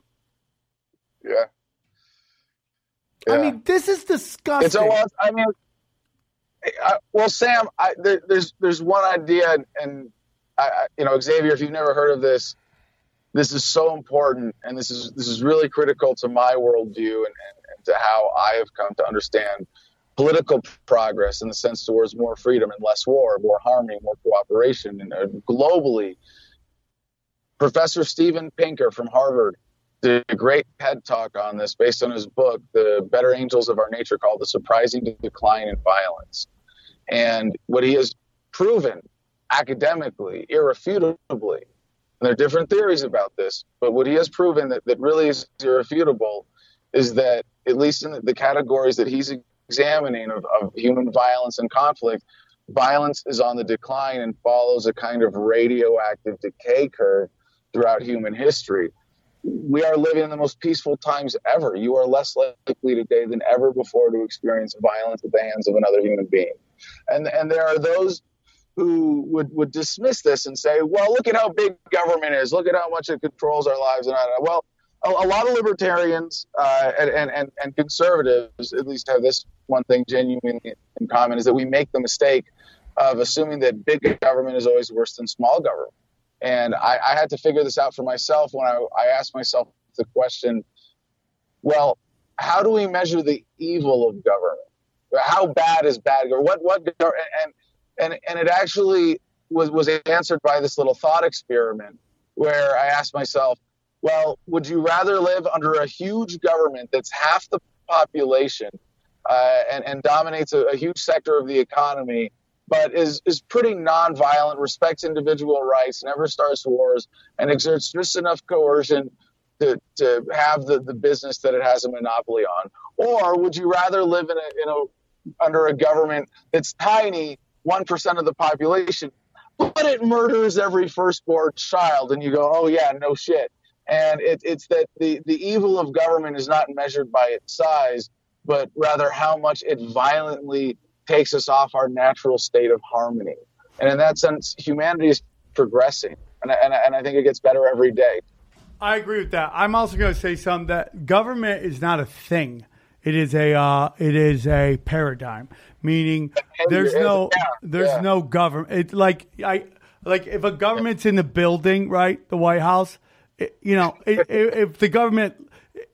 Speaker 7: Yeah.
Speaker 5: I mean, this is disgusting.
Speaker 7: It's a lot. I mean, I, well, Sam, I, there, there's there's one idea, and, and I, I, you know, Xavier, if you've never heard of this, this is so important, and this is this is really critical to my worldview and, and, and to how I have come to understand political progress in the sense towards more freedom and less war, more harmony, more cooperation, and uh, globally. Professor Steven Pinker from Harvard did a great TED talk on this based on his book, The Better Angels of Our Nature, called The Surprising Decline in Violence. And what he has proven academically, irrefutably, and there are different theories about this, but what he has proven that, that really is irrefutable is that, at least in the, categories that he's examining of, of human violence and conflict, violence is on the decline and follows a kind of radioactive decay curve throughout human history we are living in the most peaceful times ever. You are less likely today than ever before to experience violence at the hands of another human being. And and there are those who would, would dismiss this and say, well, look at how big government is. Look at how much it controls our lives. And I, don't." well, a, a lot of libertarians uh, and, and, and, conservatives at least have this one thing genuinely in common is that we make the mistake of assuming that big government is always worse than small government. And I, I had to figure this out for myself when I, I asked myself the question, well, how do we measure the evil of government? how bad is bad or what what and and and it actually was was answered by this little thought experiment where I asked myself, well, would you rather live under a huge government that's half the population uh, and, and dominates a, a huge sector of the economy, but is, is pretty nonviolent, respects individual rights, never starts wars, and exerts just enough coercion to, to have the, the business that it has a monopoly on? Or would you rather live in a, in a under a government that's tiny, 1% of the population, but it murders every firstborn child. And you go, oh, yeah, no shit. And it, it's that the, the evil of government is not measured by its size, but rather how much it violently takes us off our natural state of harmony. And in that sense, humanity is progressing. And I, and I, and I think it gets better every day.
Speaker 5: I agree with that. I'm also going to say something that government is not a thing. It is a uh, it is a paradigm meaning there's no there's
Speaker 7: yeah.
Speaker 5: no government. It's like I like if a government's in the building, right, the White House, it, you know, it, if the government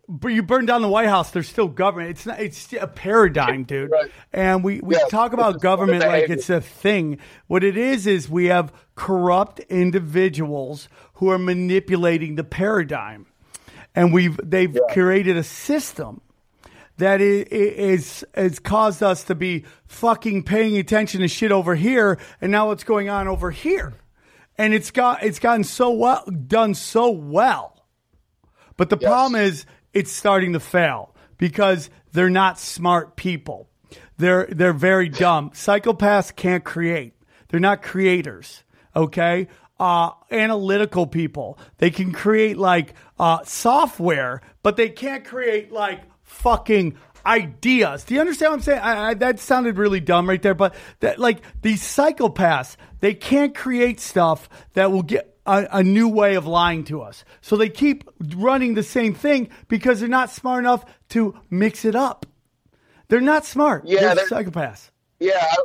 Speaker 5: but you burn down the White House, there's still government. It's not. It's a paradigm, dude.
Speaker 7: Right.
Speaker 5: And we, we
Speaker 7: Yeah,
Speaker 5: talk about government like it's a thing. What it is is we have corrupt individuals who are manipulating the paradigm, and we've they've created a system that is has caused us to be fucking paying attention to shit over here, and now what's going on over here, and it's got it's gotten so well done so well, but the problem is it's starting to fail because they're not smart people. They're they're very dumb. Psychopaths can't create. They're not creators. Okay. Uh, analytical people. They can create like uh, software, but they can't create like fucking ideas. Do you understand what I'm saying? I, I, that sounded really dumb right there, but that like these psychopaths, they can't create stuff that will get a, a new way of lying to us. So they keep running the same thing because they're not smart enough to mix it up. They're not smart.
Speaker 7: Yeah,
Speaker 5: they're
Speaker 7: they're-
Speaker 5: psychopaths.
Speaker 7: yeah I-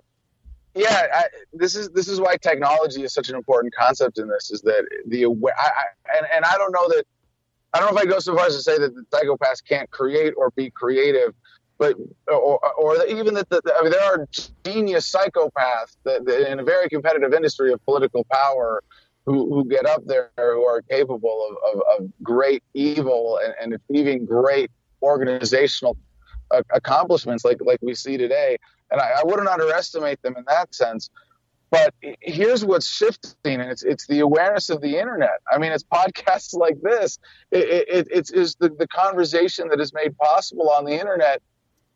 Speaker 7: yeah I, this is this is why technology is such an important concept in this is that the I, I, and, and i don't know that i don't know if i go so far as to say that the psychopaths can't create or be creative but or, or even that the, I mean, there are genius psychopaths that, that in a very competitive industry of political power who, who get up there who are capable of, of, of great evil and, and achieving great organizational uh, accomplishments like like we see today and I, I wouldn't underestimate them in that sense. But here's what's shifting, and it's it's the awareness of the internet. I mean, it's podcasts like this. It, it, it's is the, the conversation that is made possible on the internet,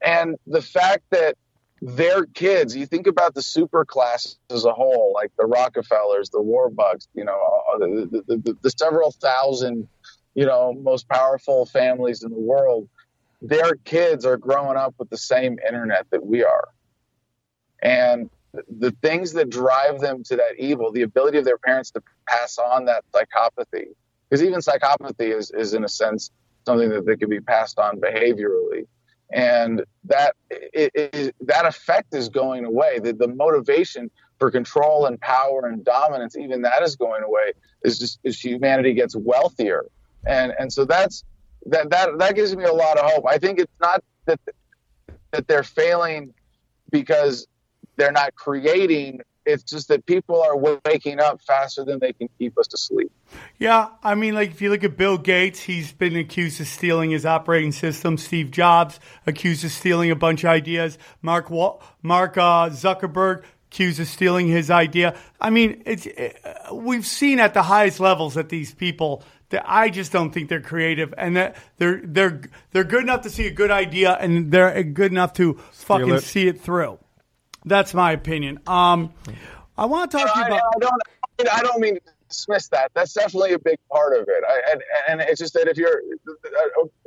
Speaker 7: and the fact that their kids. You think about the super class as a whole, like the Rockefellers, the Warbucks. You know, uh, the, the, the, the several thousand, you know, most powerful families in the world. Their kids are growing up with the same internet that we are and the things that drive them to that evil, the ability of their parents to pass on that psychopathy, because even psychopathy is, is in a sense something that, that can be passed on behaviorally, and that it, it, that effect is going away. The, the motivation for control and power and dominance, even that is going away. Is just as humanity gets wealthier, and and so that's that that that gives me a lot of hope. I think it's not that that they're failing because they're not creating. It's just that people are waking up faster than they can keep us asleep.
Speaker 5: Yeah, I mean, like if you look at Bill Gates, he's been accused of stealing his operating system. Steve Jobs accused of stealing a bunch of ideas. Mark Wa- Mark uh, Zuckerberg accused of stealing his idea. I mean, it's uh, we've seen at the highest levels that these people. That I just don't think they're creative, and that they're they're they're good enough to see a good idea, and they're good enough to fucking
Speaker 6: it.
Speaker 5: see it through. That's my opinion. Um, I want to talk to you
Speaker 7: I,
Speaker 5: about.
Speaker 7: I don't. I don't mean to dismiss that. That's definitely a big part of it. I, and, and it's just that if you're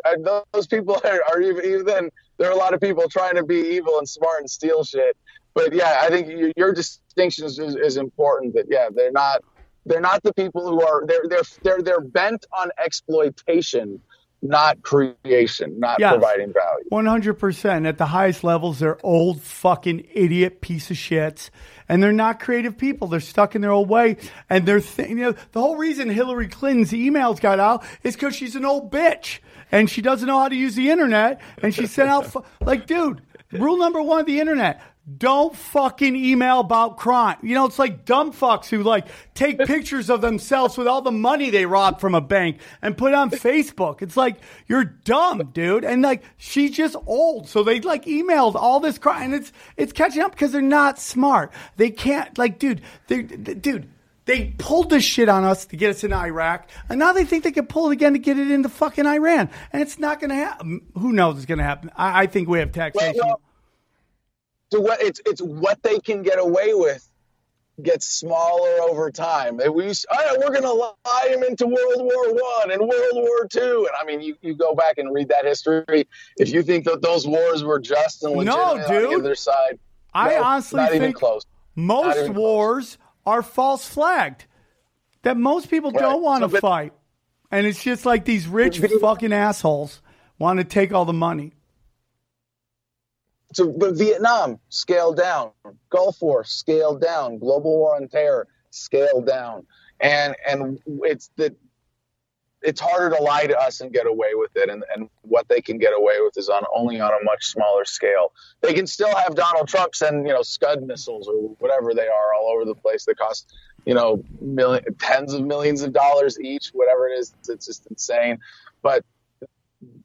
Speaker 7: uh, those people are, are even, even then there are a lot of people trying to be evil and smart and steal shit. But yeah, I think your, your distinction is, is, is important. That yeah, they're not they're not the people who are they're they're they're they're bent on exploitation, not creation, not
Speaker 5: Yes.
Speaker 7: providing value.
Speaker 5: One hundred percent. At the highest levels, they're old fucking idiot piece of shits, and they're not creative people. They're stuck in their old way, and they're th- you know the whole reason Hillary Clinton's emails got out is because she's an old bitch and she doesn't know how to use the internet, and she sent out fu- like, dude. Rule number one of the internet. Don't fucking email about crime. You know, it's like dumb fucks who like take pictures of themselves with all the money they robbed from a bank and put it on Facebook. It's like, you're dumb, dude. And like, she's just old. So they like emailed all this crime and it's, it's catching up because they're not smart. They can't, like, dude, they, dude, they pulled this shit on us to get us into Iraq, and now they think they can pull it again to get it into fucking Iran, and it's not going to happen. Who knows what's going to happen? I, I think we have taxation.
Speaker 7: Well, no. So what it's it's what they can get away with gets smaller over time. They, we used, oh, we're going to lie him into World War One and World War Two, and I mean, you, you go back and read that history. If you think that those wars were just and
Speaker 5: No,
Speaker 7: legitimate on
Speaker 5: dude.
Speaker 7: either side,
Speaker 5: I
Speaker 7: no,
Speaker 5: honestly
Speaker 7: not even
Speaker 5: think
Speaker 7: close.
Speaker 5: Most wars are false flagged. That most people
Speaker 7: Right.
Speaker 5: don't want to
Speaker 7: So,
Speaker 5: fight, and it's just like these rich fucking assholes want to take all the money.
Speaker 7: So, but Vietnam scaled down, Gulf War scaled down, global war on terror scaled down, and and it's the it's harder to lie to us and get away with it, and and what they can get away with is on only on a much smaller scale. They can still have Donald Trump send you know Scud missiles or whatever they are all over the place that cost you know million tens of millions of dollars each, whatever it is. It's just insane, but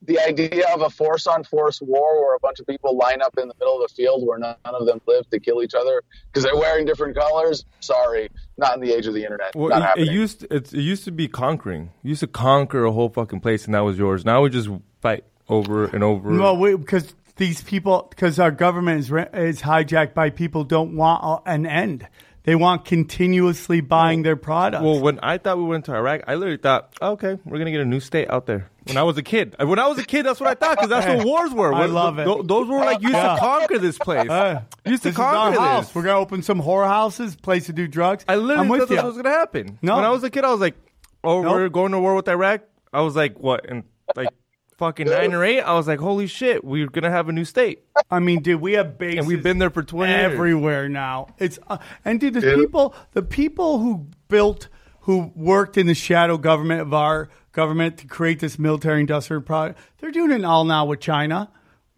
Speaker 7: the idea of a force on force war where a bunch of people line up in the middle of the field where none of them live to kill each other because they're wearing different colors. Sorry, not in the age of the internet.
Speaker 6: Well,
Speaker 7: not
Speaker 6: it, it used it's, it used to be conquering. You used to conquer a whole fucking place, and that was yours. Now we just fight over and over.
Speaker 5: No, we, because these people, because our government is is hijacked by people don't want an end. They want continuously buying their products.
Speaker 6: Well, when I thought we went to Iraq, I literally thought, okay, we're gonna get a new state out there. When I was a kid, when I was a kid, that's what I thought because that's what wars were.
Speaker 5: I
Speaker 6: When-
Speaker 5: love it.
Speaker 6: th- those were like used
Speaker 5: Yeah.
Speaker 6: to conquer this place.
Speaker 5: Uh,
Speaker 6: used to
Speaker 5: this is our
Speaker 6: conquer
Speaker 5: house.
Speaker 6: this.
Speaker 5: We're gonna open some whorehouses, place to do drugs.
Speaker 6: I literally thought
Speaker 5: you.
Speaker 6: what was gonna happen.
Speaker 5: No.
Speaker 6: When I was a kid, I was like, oh,
Speaker 5: Nope.
Speaker 6: we're going to war with Iraq. I was like, what? And like fucking nine or eight, I was like, holy shit, we're gonna have a new state,
Speaker 5: I mean, dude, we have bases.
Speaker 6: and we've been there for twenty years.
Speaker 5: everywhere now. It's uh, and dude, the people, the people who built, who worked in the shadow government of our government to create this military industrial product, they're doing it all now with China.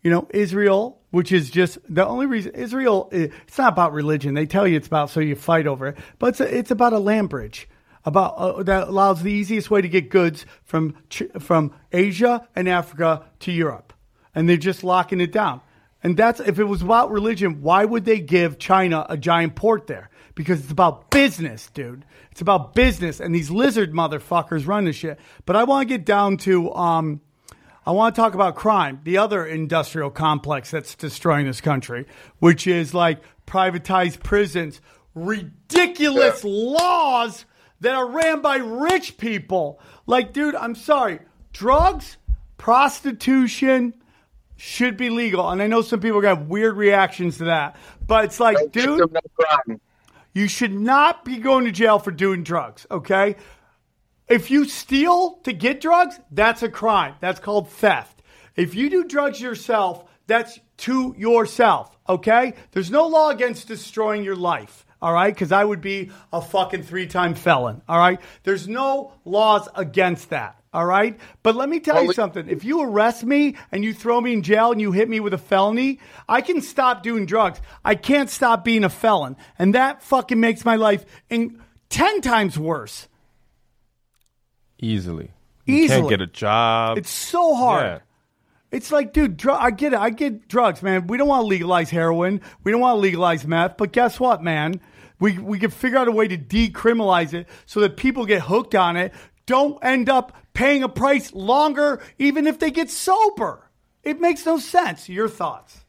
Speaker 5: You know, Israel, which is just the only reason Israel. eh, It's not about religion. They tell you it's about so you fight over it, but it's a, it's about a land bridge. About uh, that allows the easiest way to get goods from from Asia and Africa to Europe, and they're just locking it down. And that's if it was about religion, why would they give China a giant port there? Because it's about business, dude. It's about business, and these lizard motherfuckers run this shit. But I want to get down to, um, I want to talk about crime, the other industrial complex that's destroying this country, which is like privatized prisons, ridiculous laws that are ran by rich people. Like, dude, I'm sorry, drugs, prostitution should be legal. And I know some people are going to have weird reactions to that. But it's like, dude,
Speaker 7: no
Speaker 5: you should not be going to jail for doing drugs, okay? If you steal to get drugs, that's a crime. That's called theft. If you do drugs yourself, that's to yourself, okay? There's no law against destroying your life, all right? Because I would be a fucking three time felon, all right? There's no laws against that. All right. But let me tell you something. If you arrest me and you throw me in jail and you hit me with a felony, I can stop doing drugs. I can't stop being a felon. And that fucking makes my life in 10 times worse.
Speaker 6: easily. You
Speaker 5: Easily.
Speaker 6: can't get a job.
Speaker 5: It's so hard.
Speaker 6: Yeah.
Speaker 5: It's like, dude, dr- I get it. I get drugs, man. We don't want to legalize heroin. We don't want to legalize meth. But guess what, man? We, we can figure out a way to decriminalize it so that people get hooked on it, don't end up paying a price longer, even if they get sober. It makes no sense. Your thoughts?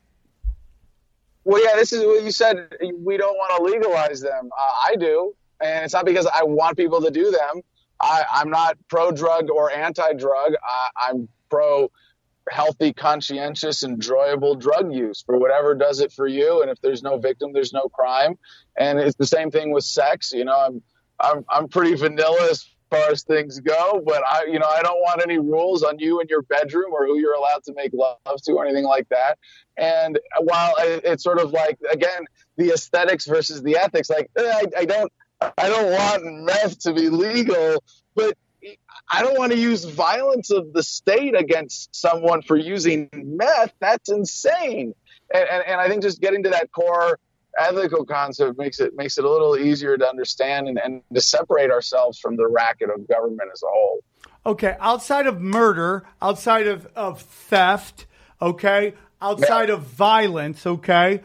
Speaker 7: Well, yeah, this is what you said. We don't want to legalize them. Uh, I do, and it's not because I want people to do them. I, I'm not pro drug or anti drug. I'm pro healthy, conscientious, enjoyable drug use for whatever does it for you. And if there's no victim, there's no crime. And it's the same thing with sex. You know, I'm I'm I'm pretty vanilla as far as things go, but I you know I don't want any rules on you in your bedroom or who you're allowed to make love to or anything like that. And while I, it's sort of like again the aesthetics versus the ethics, like eh, I, I don't I don't want meth to be legal, but I don't want to use violence of the state against someone for using meth. That's insane. and, and, and I think just getting to that core ethical concept makes it makes it a little easier to understand and, and to separate ourselves from the racket of government as a whole.
Speaker 5: Okay, outside of murder, outside of, of theft, okay, outside
Speaker 7: Yeah.
Speaker 5: of violence, okay,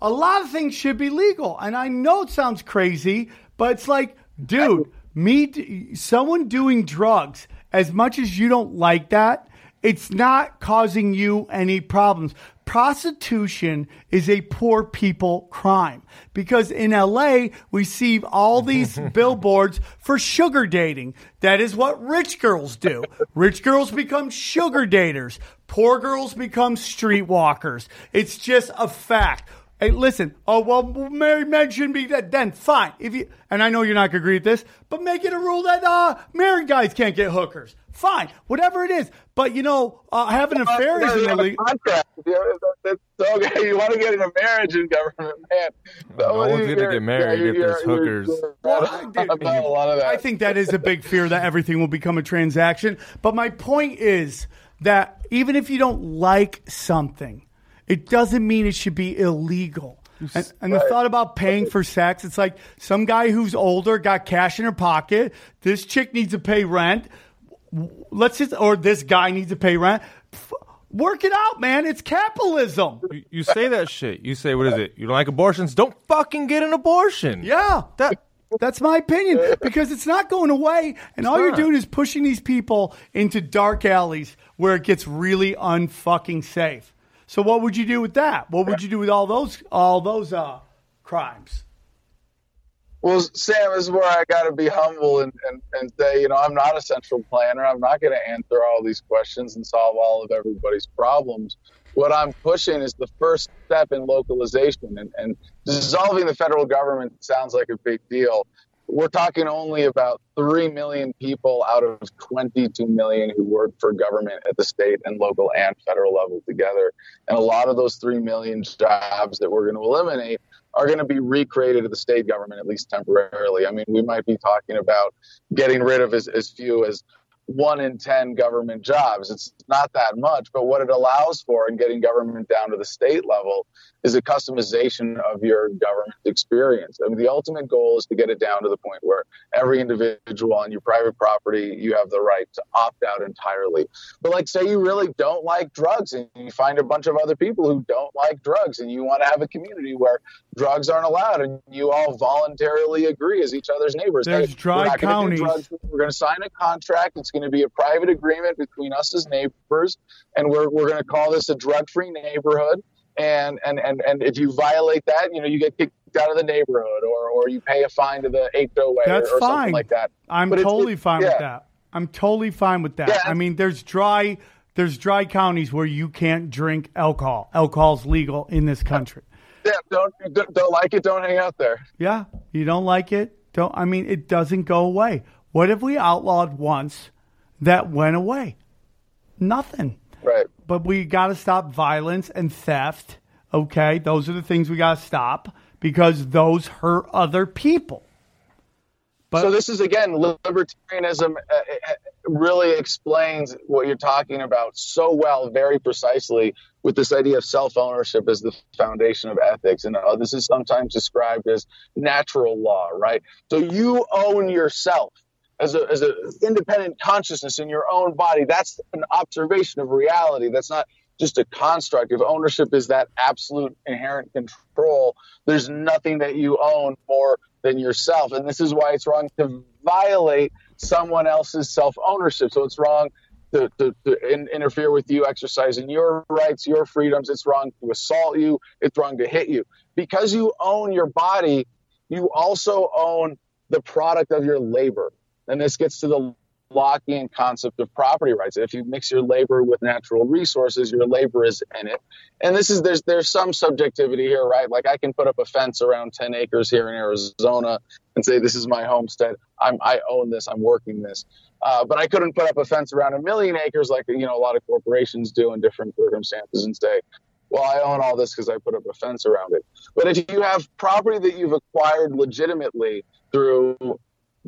Speaker 5: a lot of things should be legal. And I know it sounds crazy, but it's like, dude, me, d- someone doing drugs, as much as you don't like that, it's not causing you any problems. Prostitution is a poor people crime because in LA, we see all these billboards for sugar dating. That is what rich girls do. Rich girls become sugar daters. Poor girls become streetwalkers. It's just a fact. Hey, listen. Oh well, married men shouldn't be that. Then fine. If you and I know you're not gonna agree with this, but make it a rule that uh, married guys can't get hookers. Fine, whatever it is. But you know, uh, having an affair
Speaker 7: Yeah,
Speaker 5: isn't
Speaker 7: you have contract. You know, that- that's okay. You want to get in a marriage in government, man.
Speaker 6: No one's gonna get married
Speaker 7: yeah,
Speaker 6: if there's hookers.
Speaker 7: you're-
Speaker 5: dude,
Speaker 7: about a lot of that.
Speaker 5: I think that is a big fear that everything will become a transaction. But my point is that even if you don't like something, it doesn't mean it should be illegal. And, and the thought about paying for sex, it's like some guy who's older got cash in her pocket. This chick needs to pay rent. Let's just, or this guy needs to pay rent. Work it out, man. It's capitalism.
Speaker 6: You, you say that shit. You say, what is it? You don't like abortions? Don't fucking get an abortion.
Speaker 5: Yeah.
Speaker 6: That
Speaker 5: That's my opinion because it's not going away, and all you're
Speaker 6: not.
Speaker 5: doing is pushing these people into dark alleys where it gets really unfucking safe. So what would you do with that? What would you do with all those all those uh, crimes?
Speaker 7: Well, Sam, this is where I got to be humble and, and, and say, you know, I'm not a central planner. I'm not going to answer all these questions and solve all of everybody's problems. What I'm pushing is the first step in localization, and, and dissolving the federal government sounds like a big deal. We're talking only about 3 million people out of 22 million who work for government at the state and local and federal level together. And a lot of those 3 million jobs that we're going to eliminate are going to be recreated at the state government, at least temporarily. I mean, we might be talking about getting rid of as, as few as one in 10 government jobs. It's not that much, but what it allows for in getting government down to the state level is a customization of your government experience. I mean, the ultimate goal is to get it down to the point where every individual on your private property, you have the right to opt out entirely. But, like, say you really don't like drugs and you find a bunch of other people who don't like drugs and you want to have a community where drugs aren't allowed and you all voluntarily agree as each other's neighbors.
Speaker 5: There's
Speaker 7: hey,
Speaker 5: dry
Speaker 7: we're not gonna do
Speaker 5: counties.
Speaker 7: drugs. We're going to sign a contract. It's going to be a private agreement between us as neighbors, and we're, we're going to call this a drug-free neighborhood. And, and, and, and if you violate that, you know, you get kicked out of the neighborhood or, or you pay a fine to the HOA oh
Speaker 5: That's
Speaker 7: or, or
Speaker 5: fine.
Speaker 7: something like that.
Speaker 5: I'm
Speaker 7: But
Speaker 5: totally
Speaker 7: it's-
Speaker 5: fine with that. I'm totally fine with that.
Speaker 7: Yeah.
Speaker 5: I mean, there's dry there's dry counties where you can't drink alcohol. Alcohol's legal in this country.
Speaker 7: Yeah, don't, don't don't like it, don't hang out there.
Speaker 5: Yeah, you don't like it. Don't. I mean, it doesn't go away. What if we outlawed once that went away? Nothing.
Speaker 7: Right.
Speaker 5: But we got to stop violence and theft. Okay, those are the things we got to stop because those hurt other people. But
Speaker 7: so this is again libertarianism uh, uh, really explains what you're talking about so well very precisely with this idea of self-ownership as the foundation of ethics and uh, this is sometimes described as natural law right so you own yourself as a as a independent consciousness in your own body that's an observation of reality that's not just a construct if ownership is that absolute inherent control there's nothing that you own more than yourself. And this is why it's wrong to violate someone else's self ownership. So it's wrong to, to, to in, interfere with you exercising your rights, your freedoms. It's wrong to assault you. It's wrong to hit you. Because you own your body, you also own the product of your labor. And this gets to the Lockean concept of property rights. If you mix your labor with natural resources, your labor is in it. And this is there's there's some subjectivity here, right? Like I can put up a fence around 10 acres here in Arizona and say this is my homestead. I'm I own this. I'm working this. Uh, but I couldn't put up a fence around a million acres like you know a lot of corporations do in different circumstances and say, well, I own all this because I put up a fence around it. But if you have property that you've acquired legitimately through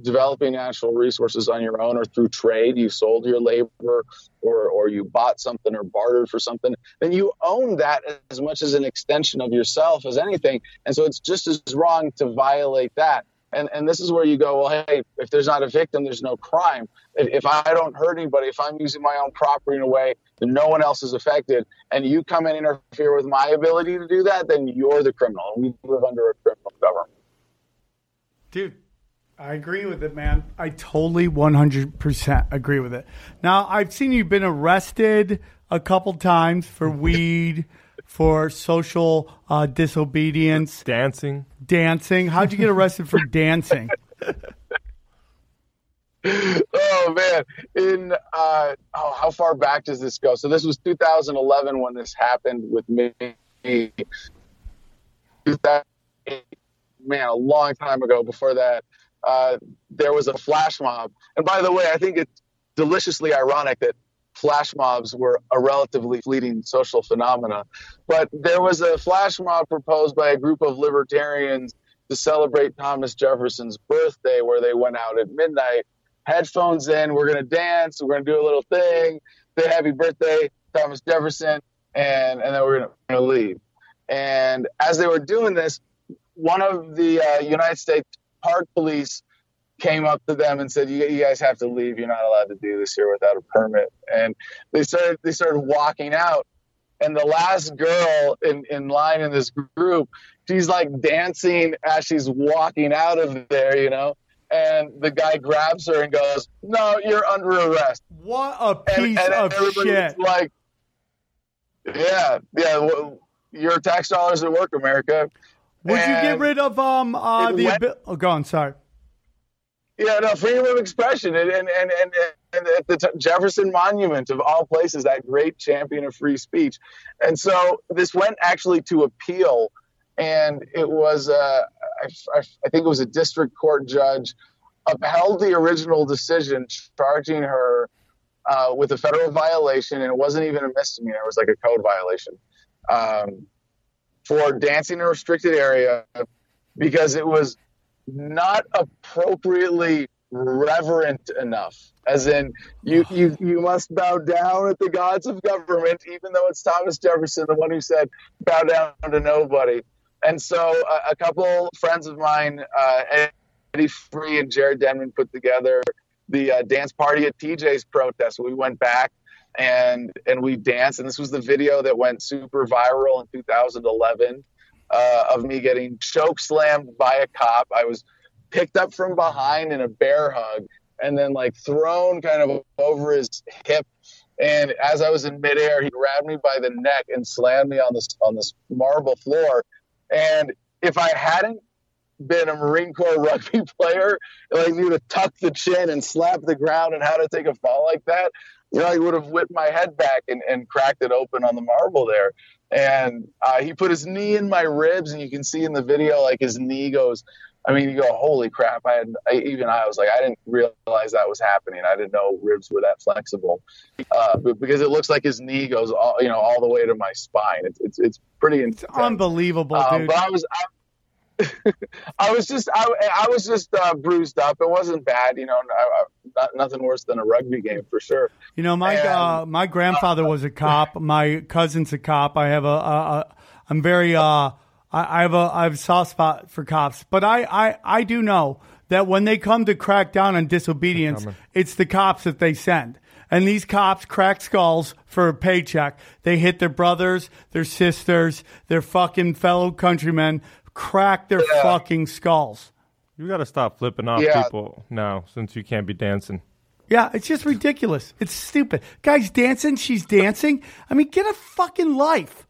Speaker 7: developing natural resources on your own or through trade, you sold your labor or, or you bought something or bartered for something, then you own that as much as an extension of yourself as anything. And so it's just as wrong to violate that. And, and this is where you go, well, hey, if there's not a victim, there's no crime. If, if I don't hurt anybody, if I'm using my own property in a way that no one else is affected, and you come and interfere with my ability to do that, then you're the criminal. We live under a criminal government.
Speaker 5: Dude, I agree with it, man. I totally 100% agree with it. Now, I've seen you've been arrested a couple times for weed, for social uh, disobedience,
Speaker 6: Dancing.
Speaker 5: dancing. How'd you get arrested for dancing?
Speaker 7: oh man in uh oh, how far back does this go so this was 2011 when this happened with me 2008, man a long time ago before that uh there was a flash mob and by the way i think it's deliciously ironic that flash mobs were a relatively fleeting social phenomena but there was a flash mob proposed by a group of libertarians to celebrate thomas jefferson's birthday where they went out at midnight headphones in. We're gonna dance. We're gonna do a little thing. Say happy birthday, Thomas Jefferson, and and then we're gonna, gonna leave. And as they were doing this, one of the uh, United States Park Police came up to them and said, you, "You guys have to leave. You're not allowed to do this here without a permit." And they started they started walking out. And the last girl in, in line in this group, she's like dancing as she's walking out of there, you know and the guy grabs her and goes, "No, you're under arrest."
Speaker 5: What a piece
Speaker 7: and
Speaker 5: of
Speaker 7: everybody's
Speaker 5: shit.
Speaker 7: like, "Yeah, yeah, your tax dollars at work, America."
Speaker 5: Would you get rid of um uh, the
Speaker 7: went-
Speaker 5: abi- oh, go on, sorry.
Speaker 7: Yeah, no, freedom of expression, and and and and, and at the t- Jefferson Monument of all places, that great champion of free speech, and so this went actually to appeal, and it was, uh, I, I, I think it was a district court judge upheld the original decision charging her uh, with a federal violation, and it wasn't even a misdemeanor; it was like a code violation. Um, for dancing in a restricted area because it was not appropriately reverent enough. As in, you, you, you must bow down at the gods of government, even though it's Thomas Jefferson, the one who said, bow down to nobody. And so a, a couple friends of mine, uh, Eddie Free and Jared Denman, put together the uh, dance party at TJ's protest. We went back and and we danced, and this was the video that went super viral in 2011 uh, of me getting choke slammed by a cop. I was picked up from behind in a bear hug and then like thrown kind of over his hip. And as I was in midair, he grabbed me by the neck and slammed me on this on this marble floor. And if I hadn't been a Marine Corps rugby player, like knew to tuck the chin and slap the ground and how to take a fall like that, you know, I would have whipped my head back and, and cracked it open on the marble there. And uh, he put his knee in my ribs, and you can see in the video like his knee goes. I mean, you go, holy crap! I had I, even I was like, I didn't realize that was happening. I didn't know ribs were that flexible, uh, because it looks like his knee goes, all, you know, all the way to my spine. It's it's, it's pretty intense.
Speaker 5: Unbelievable,
Speaker 7: Um,
Speaker 5: dude.
Speaker 7: but I was, I, I was just, I, I was just uh, bruised up. It wasn't bad, you know. I, I, not, nothing worse than a rugby game for sure.
Speaker 5: You know, my
Speaker 7: And-
Speaker 5: uh, my grandfather was a cop. My cousin's a cop. I have a, a, a I'm very uh, I, I have a I have a soft spot for cops. But I, I I do know that when they come to crack down on disobedience, it's the cops that they send. And these cops crack skulls for a paycheck. They hit their brothers, their sisters, their fucking fellow countrymen, crack their
Speaker 7: Yeah.
Speaker 5: fucking skulls.
Speaker 6: You got to stop flipping off
Speaker 7: Yeah.
Speaker 6: people now since you can't be dancing.
Speaker 5: Yeah, it's just ridiculous. It's stupid. Guys dancing, she's dancing. I mean, get a fucking life.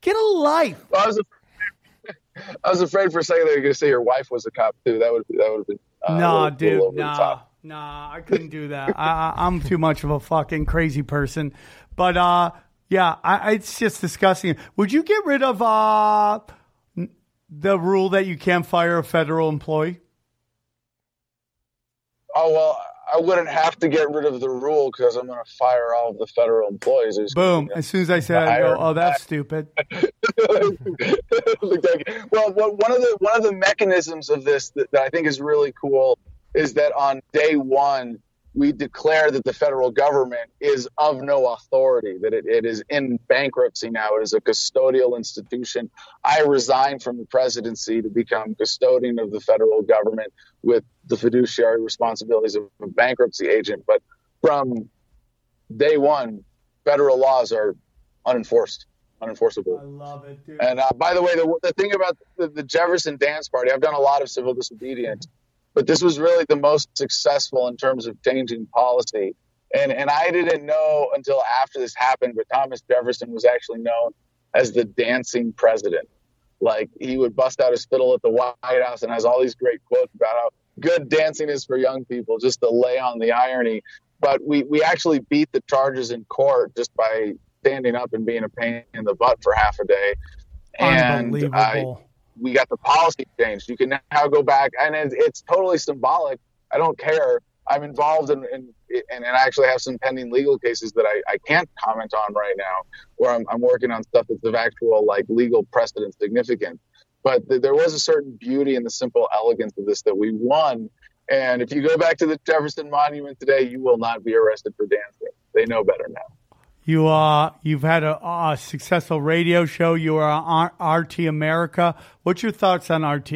Speaker 5: Get a life.
Speaker 7: I was, afraid, I was afraid for a second they were going to say your wife was a cop too. That would that would have been uh, a
Speaker 5: nah,
Speaker 7: little-
Speaker 5: dude.
Speaker 7: little over the
Speaker 5: Nah, nah. I couldn't do that. I, I, I'm too much of a fucking crazy person. But uh, yeah, I, I- it's just disgusting. Would you get rid of uh n- the rule that you can't fire a federal employee?
Speaker 7: Oh well, I wouldn't have to get rid of the rule because I'm going to fire all of the federal employees.
Speaker 5: Boom. As soon as I said, it, I go, oh, that's stupid.
Speaker 7: Well, one of the one of the mechanisms of this that, that I think is really cool is that on day one, we declare that the federal government is of no authority, that it, it is in bankruptcy now. It is a custodial institution. I resign from the presidency to become custodian of the federal government with the fiduciary responsibilities of a bankruptcy agent. But from day one, federal laws are unenforced, unenforceable.
Speaker 5: I love it, dude.
Speaker 7: And uh, by the way, the, the thing about the, the Jefferson Dance Party, I've done a lot of civil disobedience, but this was really the most successful in terms of changing policy. And and I didn't know until after this happened, but Thomas Jefferson was actually known as the dancing president. Like he would bust out his fiddle at the White House and has all these great quotes about how good dancing is for young people, just to lay on the irony. But we, we actually beat the charges in court just by standing up and being a pain in the butt for half a day. And
Speaker 5: Unbelievable.
Speaker 7: We got the policy changed. You can now go back, and it's, it's totally symbolic. I don't care. I'm involved in, in and, and I actually have some pending legal cases that I, I can't comment on right now, where I'm, I'm working on stuff that's of actual like legal precedent significance. But th- there was a certain beauty in the simple elegance of this that we won. And if you go back to the Jefferson Monument today, you will not be arrested for dancing. They know better now.
Speaker 5: You uh, you've had a, a successful radio show. You are on RT America. What's your thoughts on RT?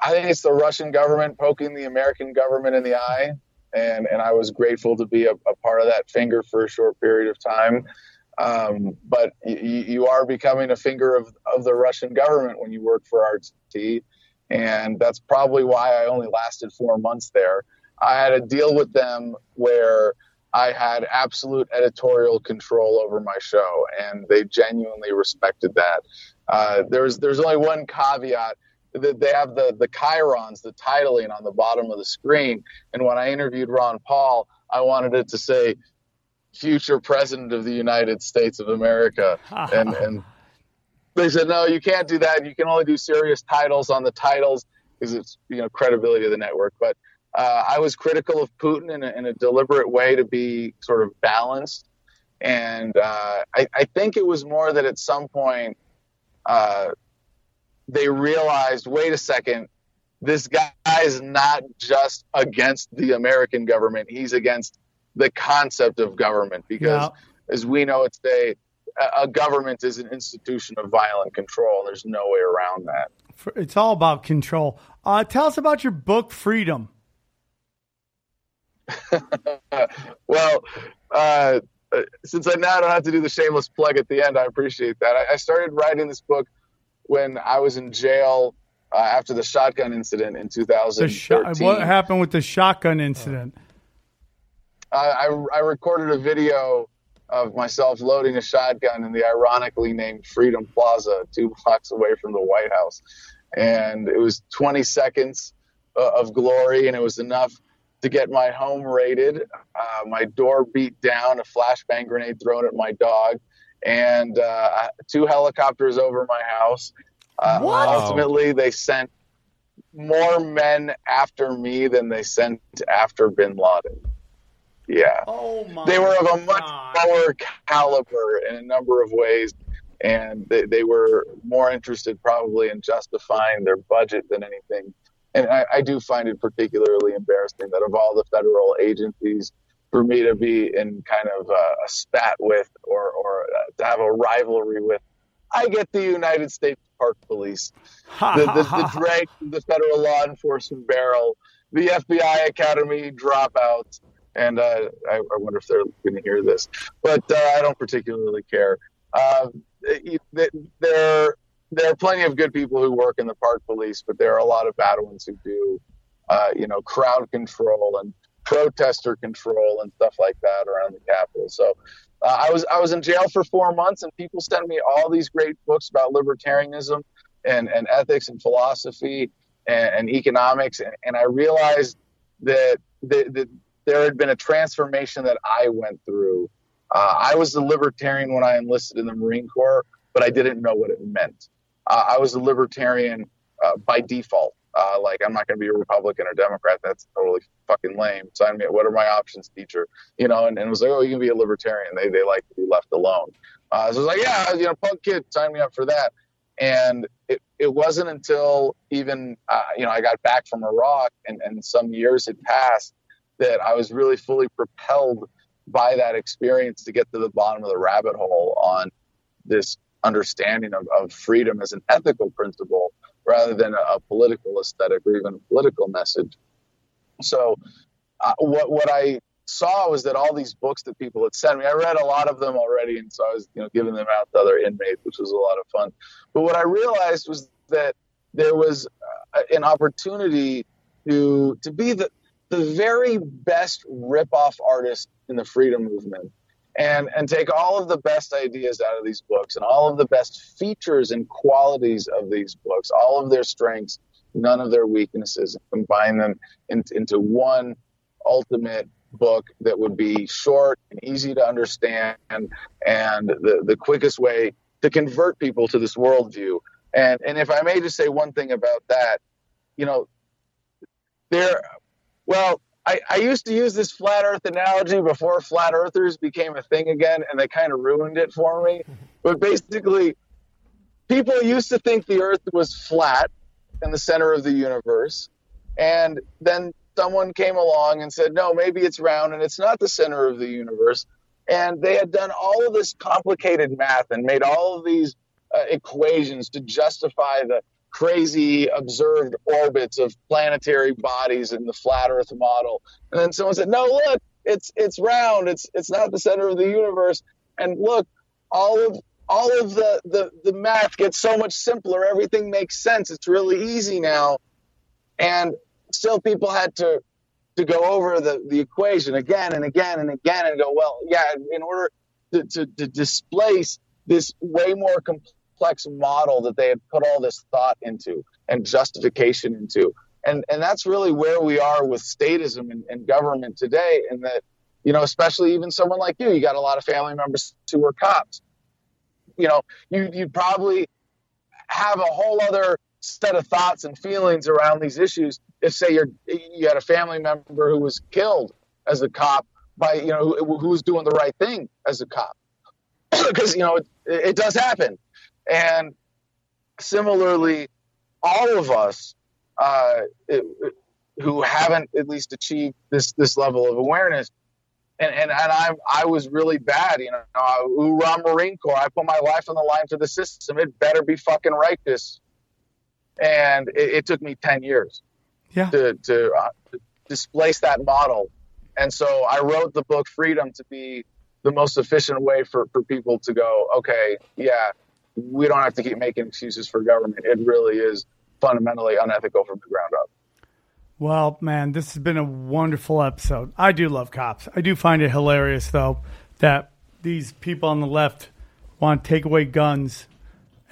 Speaker 7: I think it's the Russian government poking the American government in the eye, and and I was grateful to be a, a part of that finger for a short period of time. Um, but y- you are becoming a finger of, of the Russian government when you work for RT, and that's probably why I only lasted four months there. I had a deal with them where I had absolute editorial control over my show, and they genuinely respected that. Uh, there's there's only one caveat that they have the the chyrons, the titling on the bottom of the screen. And when I interviewed Ron Paul, I wanted it to say "Future President of the United States of America," and and they said no, you can't do that. You can only do serious titles on the titles because it's you know credibility of the network. But uh, I was critical of Putin in a, in a deliberate way to be sort of balanced. And uh, I, I think it was more that at some point uh, they realized, wait a second, this guy is not just against the American government; he's against the concept of government. Because,
Speaker 5: Yeah.
Speaker 7: as we know it today, a, a government is an institution of violent control, there's no way around that.
Speaker 5: It's all about control. Uh, tell us about your book, Freedom.
Speaker 7: well, uh, uh, since I now don't have to do the shameless plug at the end, I appreciate that. I, I started writing this book when I was in jail uh, after the shotgun incident in
Speaker 5: The
Speaker 7: 2013.
Speaker 5: shot, what happened with the shotgun incident?
Speaker 7: I, I, I recorded a video of myself loading a shotgun in the ironically named Freedom Plaza, two blocks away from the White House. And it was 20 seconds uh, of glory, and it was enough to get my home raided, uh, my door beat down, a flashbang grenade thrown at my dog, and uh, two helicopters over my house. Uh,
Speaker 5: What?
Speaker 7: Ultimately, they sent more men after me than they sent after bin Laden. Yeah
Speaker 5: Oh my!
Speaker 7: they were of a much
Speaker 5: God.
Speaker 7: lower caliber in a number of ways and they, they were more interested probably in justifying their budget than anything and I, I do find it particularly embarrassing that of all the federal agencies for me to be in kind of a, a spat with or, or uh, to have a rivalry with i get the united states park police the, the, the drag the federal law enforcement barrel the fbi academy dropouts and uh, I, I wonder if they're going to hear this, but uh, I don't particularly care. Uh, it- it- there, are plenty of good people who work in the park police, but there are a lot of bad ones who do, uh, you know, crowd control and protester control and stuff like that around the Capitol. So uh, I was I was in jail for four months, and people sent me all these great books about libertarianism and, and ethics and philosophy and, and economics, and, and I realized that the, the there had been a transformation that I went through. Uh, I was a libertarian when I enlisted in the Marine Corps, but I didn't know what it meant. Uh, I was a libertarian uh, by default. Uh, like I'm not going to be a Republican or Democrat. That's totally fucking lame. Sign me. Up. What are my options, teacher? You know, and, and it was like, oh, you can be a libertarian. They they like to be left alone. Uh, so I was like, yeah, you know, punk kid, sign me up for that. And it, it wasn't until even, uh, you know, I got back from Iraq and, and some years had passed that I was really fully propelled by that experience to get to the bottom of the rabbit hole on this understanding of, of freedom as an ethical principle rather than a, a political aesthetic or even a political message. So, uh, what what I saw was that all these books that people had sent me, I read a lot of them already, and so I was you know giving them out to other inmates, which was a lot of fun. But what I realized was that there was uh, an opportunity to to be the the very best rip-off artist in the freedom movement and and take all of the best ideas out of these books and all of the best features and qualities of these books all of their strengths none of their weaknesses and combine them in, into one ultimate book that would be short and easy to understand and the, the quickest way to convert people to this worldview. And and if i may just say one thing about that you know there well, I, I used to use this flat Earth analogy before flat Earthers became a thing again, and they kind of ruined it for me. But basically, people used to think the Earth was flat in the center of the universe, and then someone came along and said, no, maybe it's round and it's not the center of the universe. And they had done all of this complicated math and made all of these uh, equations to justify the crazy observed orbits of planetary bodies in the flat Earth model. And then someone said, "No, look, it's it's round. It's it's not the center of the universe." And look, all of all of the the the math gets so much simpler. Everything makes sense. It's really easy now. And still, people had to to go over the the equation again and again and again and go, well, yeah, in order to to, to displace this way more complex complex model that they had put all this thought into and justification into. And, and that's really where we are with statism and, and government today. And that, you know, especially even someone like you, you got a lot of family members who are cops. You know, you, you'd probably have a whole other set of thoughts and feelings around these issues if, say, you're, you had a family member who was killed as a cop by, you know, who, who was doing the right thing as a cop. Because, you know, it, it does happen. And similarly, all of us uh, it, who haven't at least achieved this this level of awareness, and and, and I I was really bad, you know. Uh, Hoorah Marine Corps! I put my life on the line for the system. It better be fucking righteous. And it, it took me ten years,
Speaker 5: yeah,
Speaker 7: to to, uh, to displace that model. And so I wrote the book Freedom to be the most efficient way for, for people to go, okay, yeah, we don't have to keep making excuses for government. It really is fundamentally unethical from the ground up.
Speaker 5: Well, man, this has been a wonderful episode. I do love cops. I do find it hilarious, though, that these people on the left want to take away guns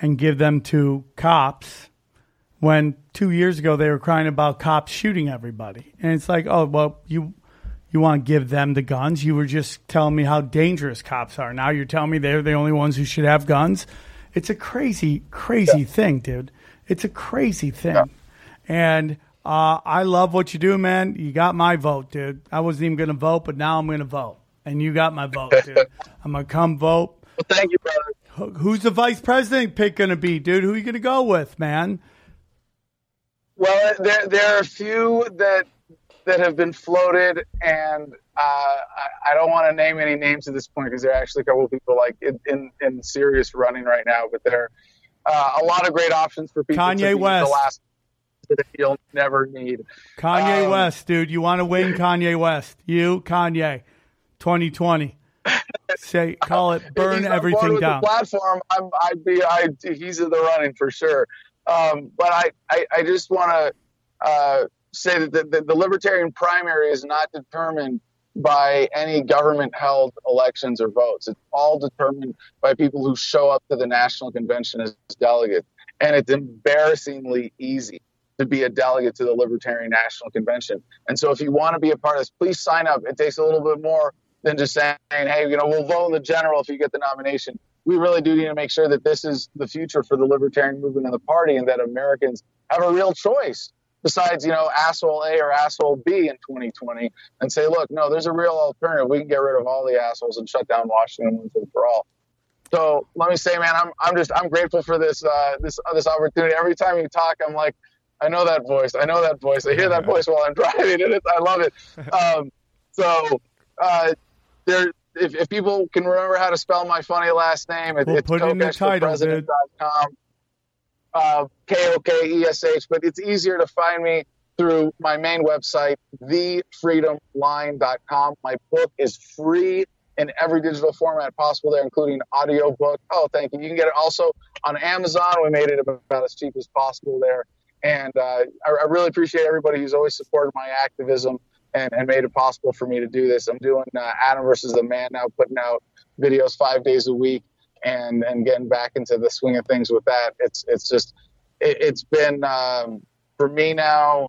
Speaker 5: and give them to cops when two years ago they were crying about cops shooting everybody. And it's like, oh, well, you you want to give them the guns. You were just telling me how dangerous cops are. Now you're telling me they're the only ones who should have guns. It's a crazy, crazy yeah. thing, dude. It's a crazy thing. Yeah. And uh, I love what you do, man. You got my vote, dude. I wasn't even going to vote, but now I'm going to vote. And you got my vote, dude. I'm going to come vote.
Speaker 7: Well, thank you, brother.
Speaker 5: Who's the vice president pick going to be, dude? Who are you going to go with, man?
Speaker 7: Well, there, there are a few that that have been floated, and uh, I, I, don't want to name any names at this point because there are actually a couple of people like in, in, in serious running right now. But there are uh, a lot of great options for people.
Speaker 5: Kanye West.
Speaker 7: The last that you'll never need.
Speaker 5: Kanye um, West, dude. You want to win Kanye West? You, Kanye, 2020. Say, call it, burn everything down.
Speaker 7: The platform, I'm, I'd be, I, he's in the running for sure. Um, but I, I, I just want to uh, say that the, the, the libertarian primary is not determined by any government held elections or votes. It's all determined by people who show up to the national convention as delegates. And it's embarrassingly easy to be a delegate to the Libertarian National Convention. And so if you want to be a part of this, please sign up. It takes a little bit more than just saying, hey, you know, we'll vote in the general if you get the nomination. We really do need to make sure that this is the future for the libertarian movement and the party and that Americans have a real choice besides, you know, asshole A or asshole B in 2020 and say, look, no, there's a real alternative. We can get rid of all the assholes and shut down Washington once and for all. So let me say, man, I'm I'm just I'm grateful for this uh, this uh, this opportunity. Every time you talk, I'm like, I know that voice. I know that voice. I hear that voice while I'm driving, and I love it. Um, so uh, there, if, if people can remember how to spell my funny last name, it,
Speaker 5: We'll
Speaker 7: it's
Speaker 5: put it in the title, dude.
Speaker 7: Uh, K O K E S H, but it's easier to find me through my main website, thefreedomline.com. My book is free in every digital format possible there, including audio book. Oh, thank you. You can get it also on Amazon. We made it about as cheap as possible there. And uh, I, I really appreciate everybody who's always supported my activism and, and made it possible for me to do this. I'm doing uh, Adam versus the Man now, putting out videos five days a week and, and getting back into the swing of things with that. It's, it's just, it, it's been, um, for me now,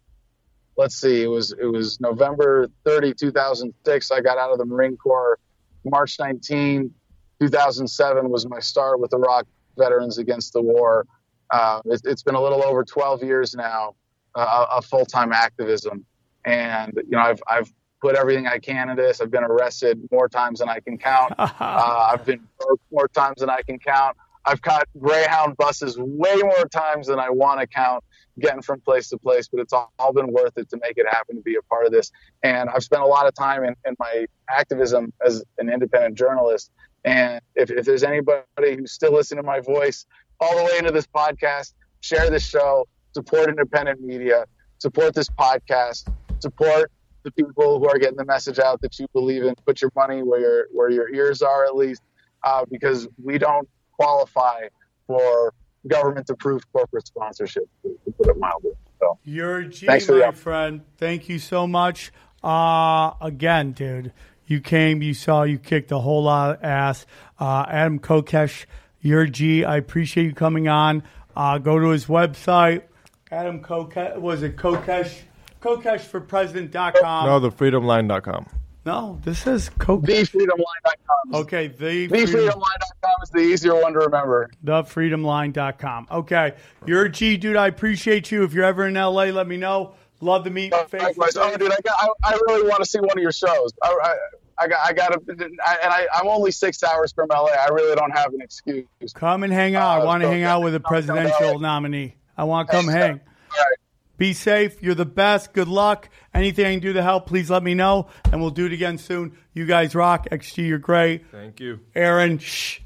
Speaker 7: let's see, it was, it was November 30, 2006. I got out of the Marine Corps March 19, 2007 was my start with Iraq Veterans Against the War. Uh, it, it's been a little over 12 years now uh, of full-time activism, and you know I've I've put everything I can into this. I've been arrested more times than I can count. uh, I've been broke more times than I can count. I've caught Greyhound buses way more times than I want to count, getting from place to place. But it's all, all been worth it to make it happen to be a part of this. And I've spent a lot of time in, in my activism as an independent journalist. And if, if there's anybody who's still listening to my voice all the way into this podcast, share this show, support independent media, support this podcast, support the people who are getting the message out that you believe in. Put your money where your where your ears are, at least, uh, because we don't qualify for government approved corporate sponsorship, to, to put it mildly. So
Speaker 5: You're G,
Speaker 7: Thanks for
Speaker 5: my friend. Thank you so much. Uh, again, dude, you came, you saw, you kicked a whole lot of ass. Uh, Adam Kokesh, you're a G. I appreciate you coming on. Uh, go to his website. Adam Kokesh, was it Kokesh? KokeshforPresident.com.
Speaker 6: No, thefreedomline.com.
Speaker 5: No, this is Kokesh.
Speaker 7: thefreedomline.com.
Speaker 5: Okay, the Freedom,
Speaker 7: Thefreedomline.com is the easier one to remember.
Speaker 5: thefreedomline.com. Okay, you're a G, dude. I appreciate you. If you're ever in LA, let me know. Love to meet face to
Speaker 7: Likewise. Oh, dude, I, got, I, I really want to see one of your shows. I, I, I got, I got to, and I, I'm only six hours from LA. I really don't have an excuse.
Speaker 5: Come and hang out. I
Speaker 7: Uh,
Speaker 5: want to
Speaker 7: so
Speaker 5: hang out with a
Speaker 7: come down to
Speaker 5: presidential nominee. I want to come
Speaker 7: Thanks,
Speaker 5: hang.
Speaker 7: All right.
Speaker 5: Be safe. You're the best. Good luck. Anything I can do to help, please let me know, and we'll do it again soon. You guys rock. XG, you're great.
Speaker 6: Thank you.
Speaker 5: Aaron, shh.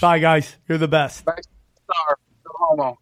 Speaker 5: Bye, guys. You're the best.
Speaker 7: Thanks, Star. No homo.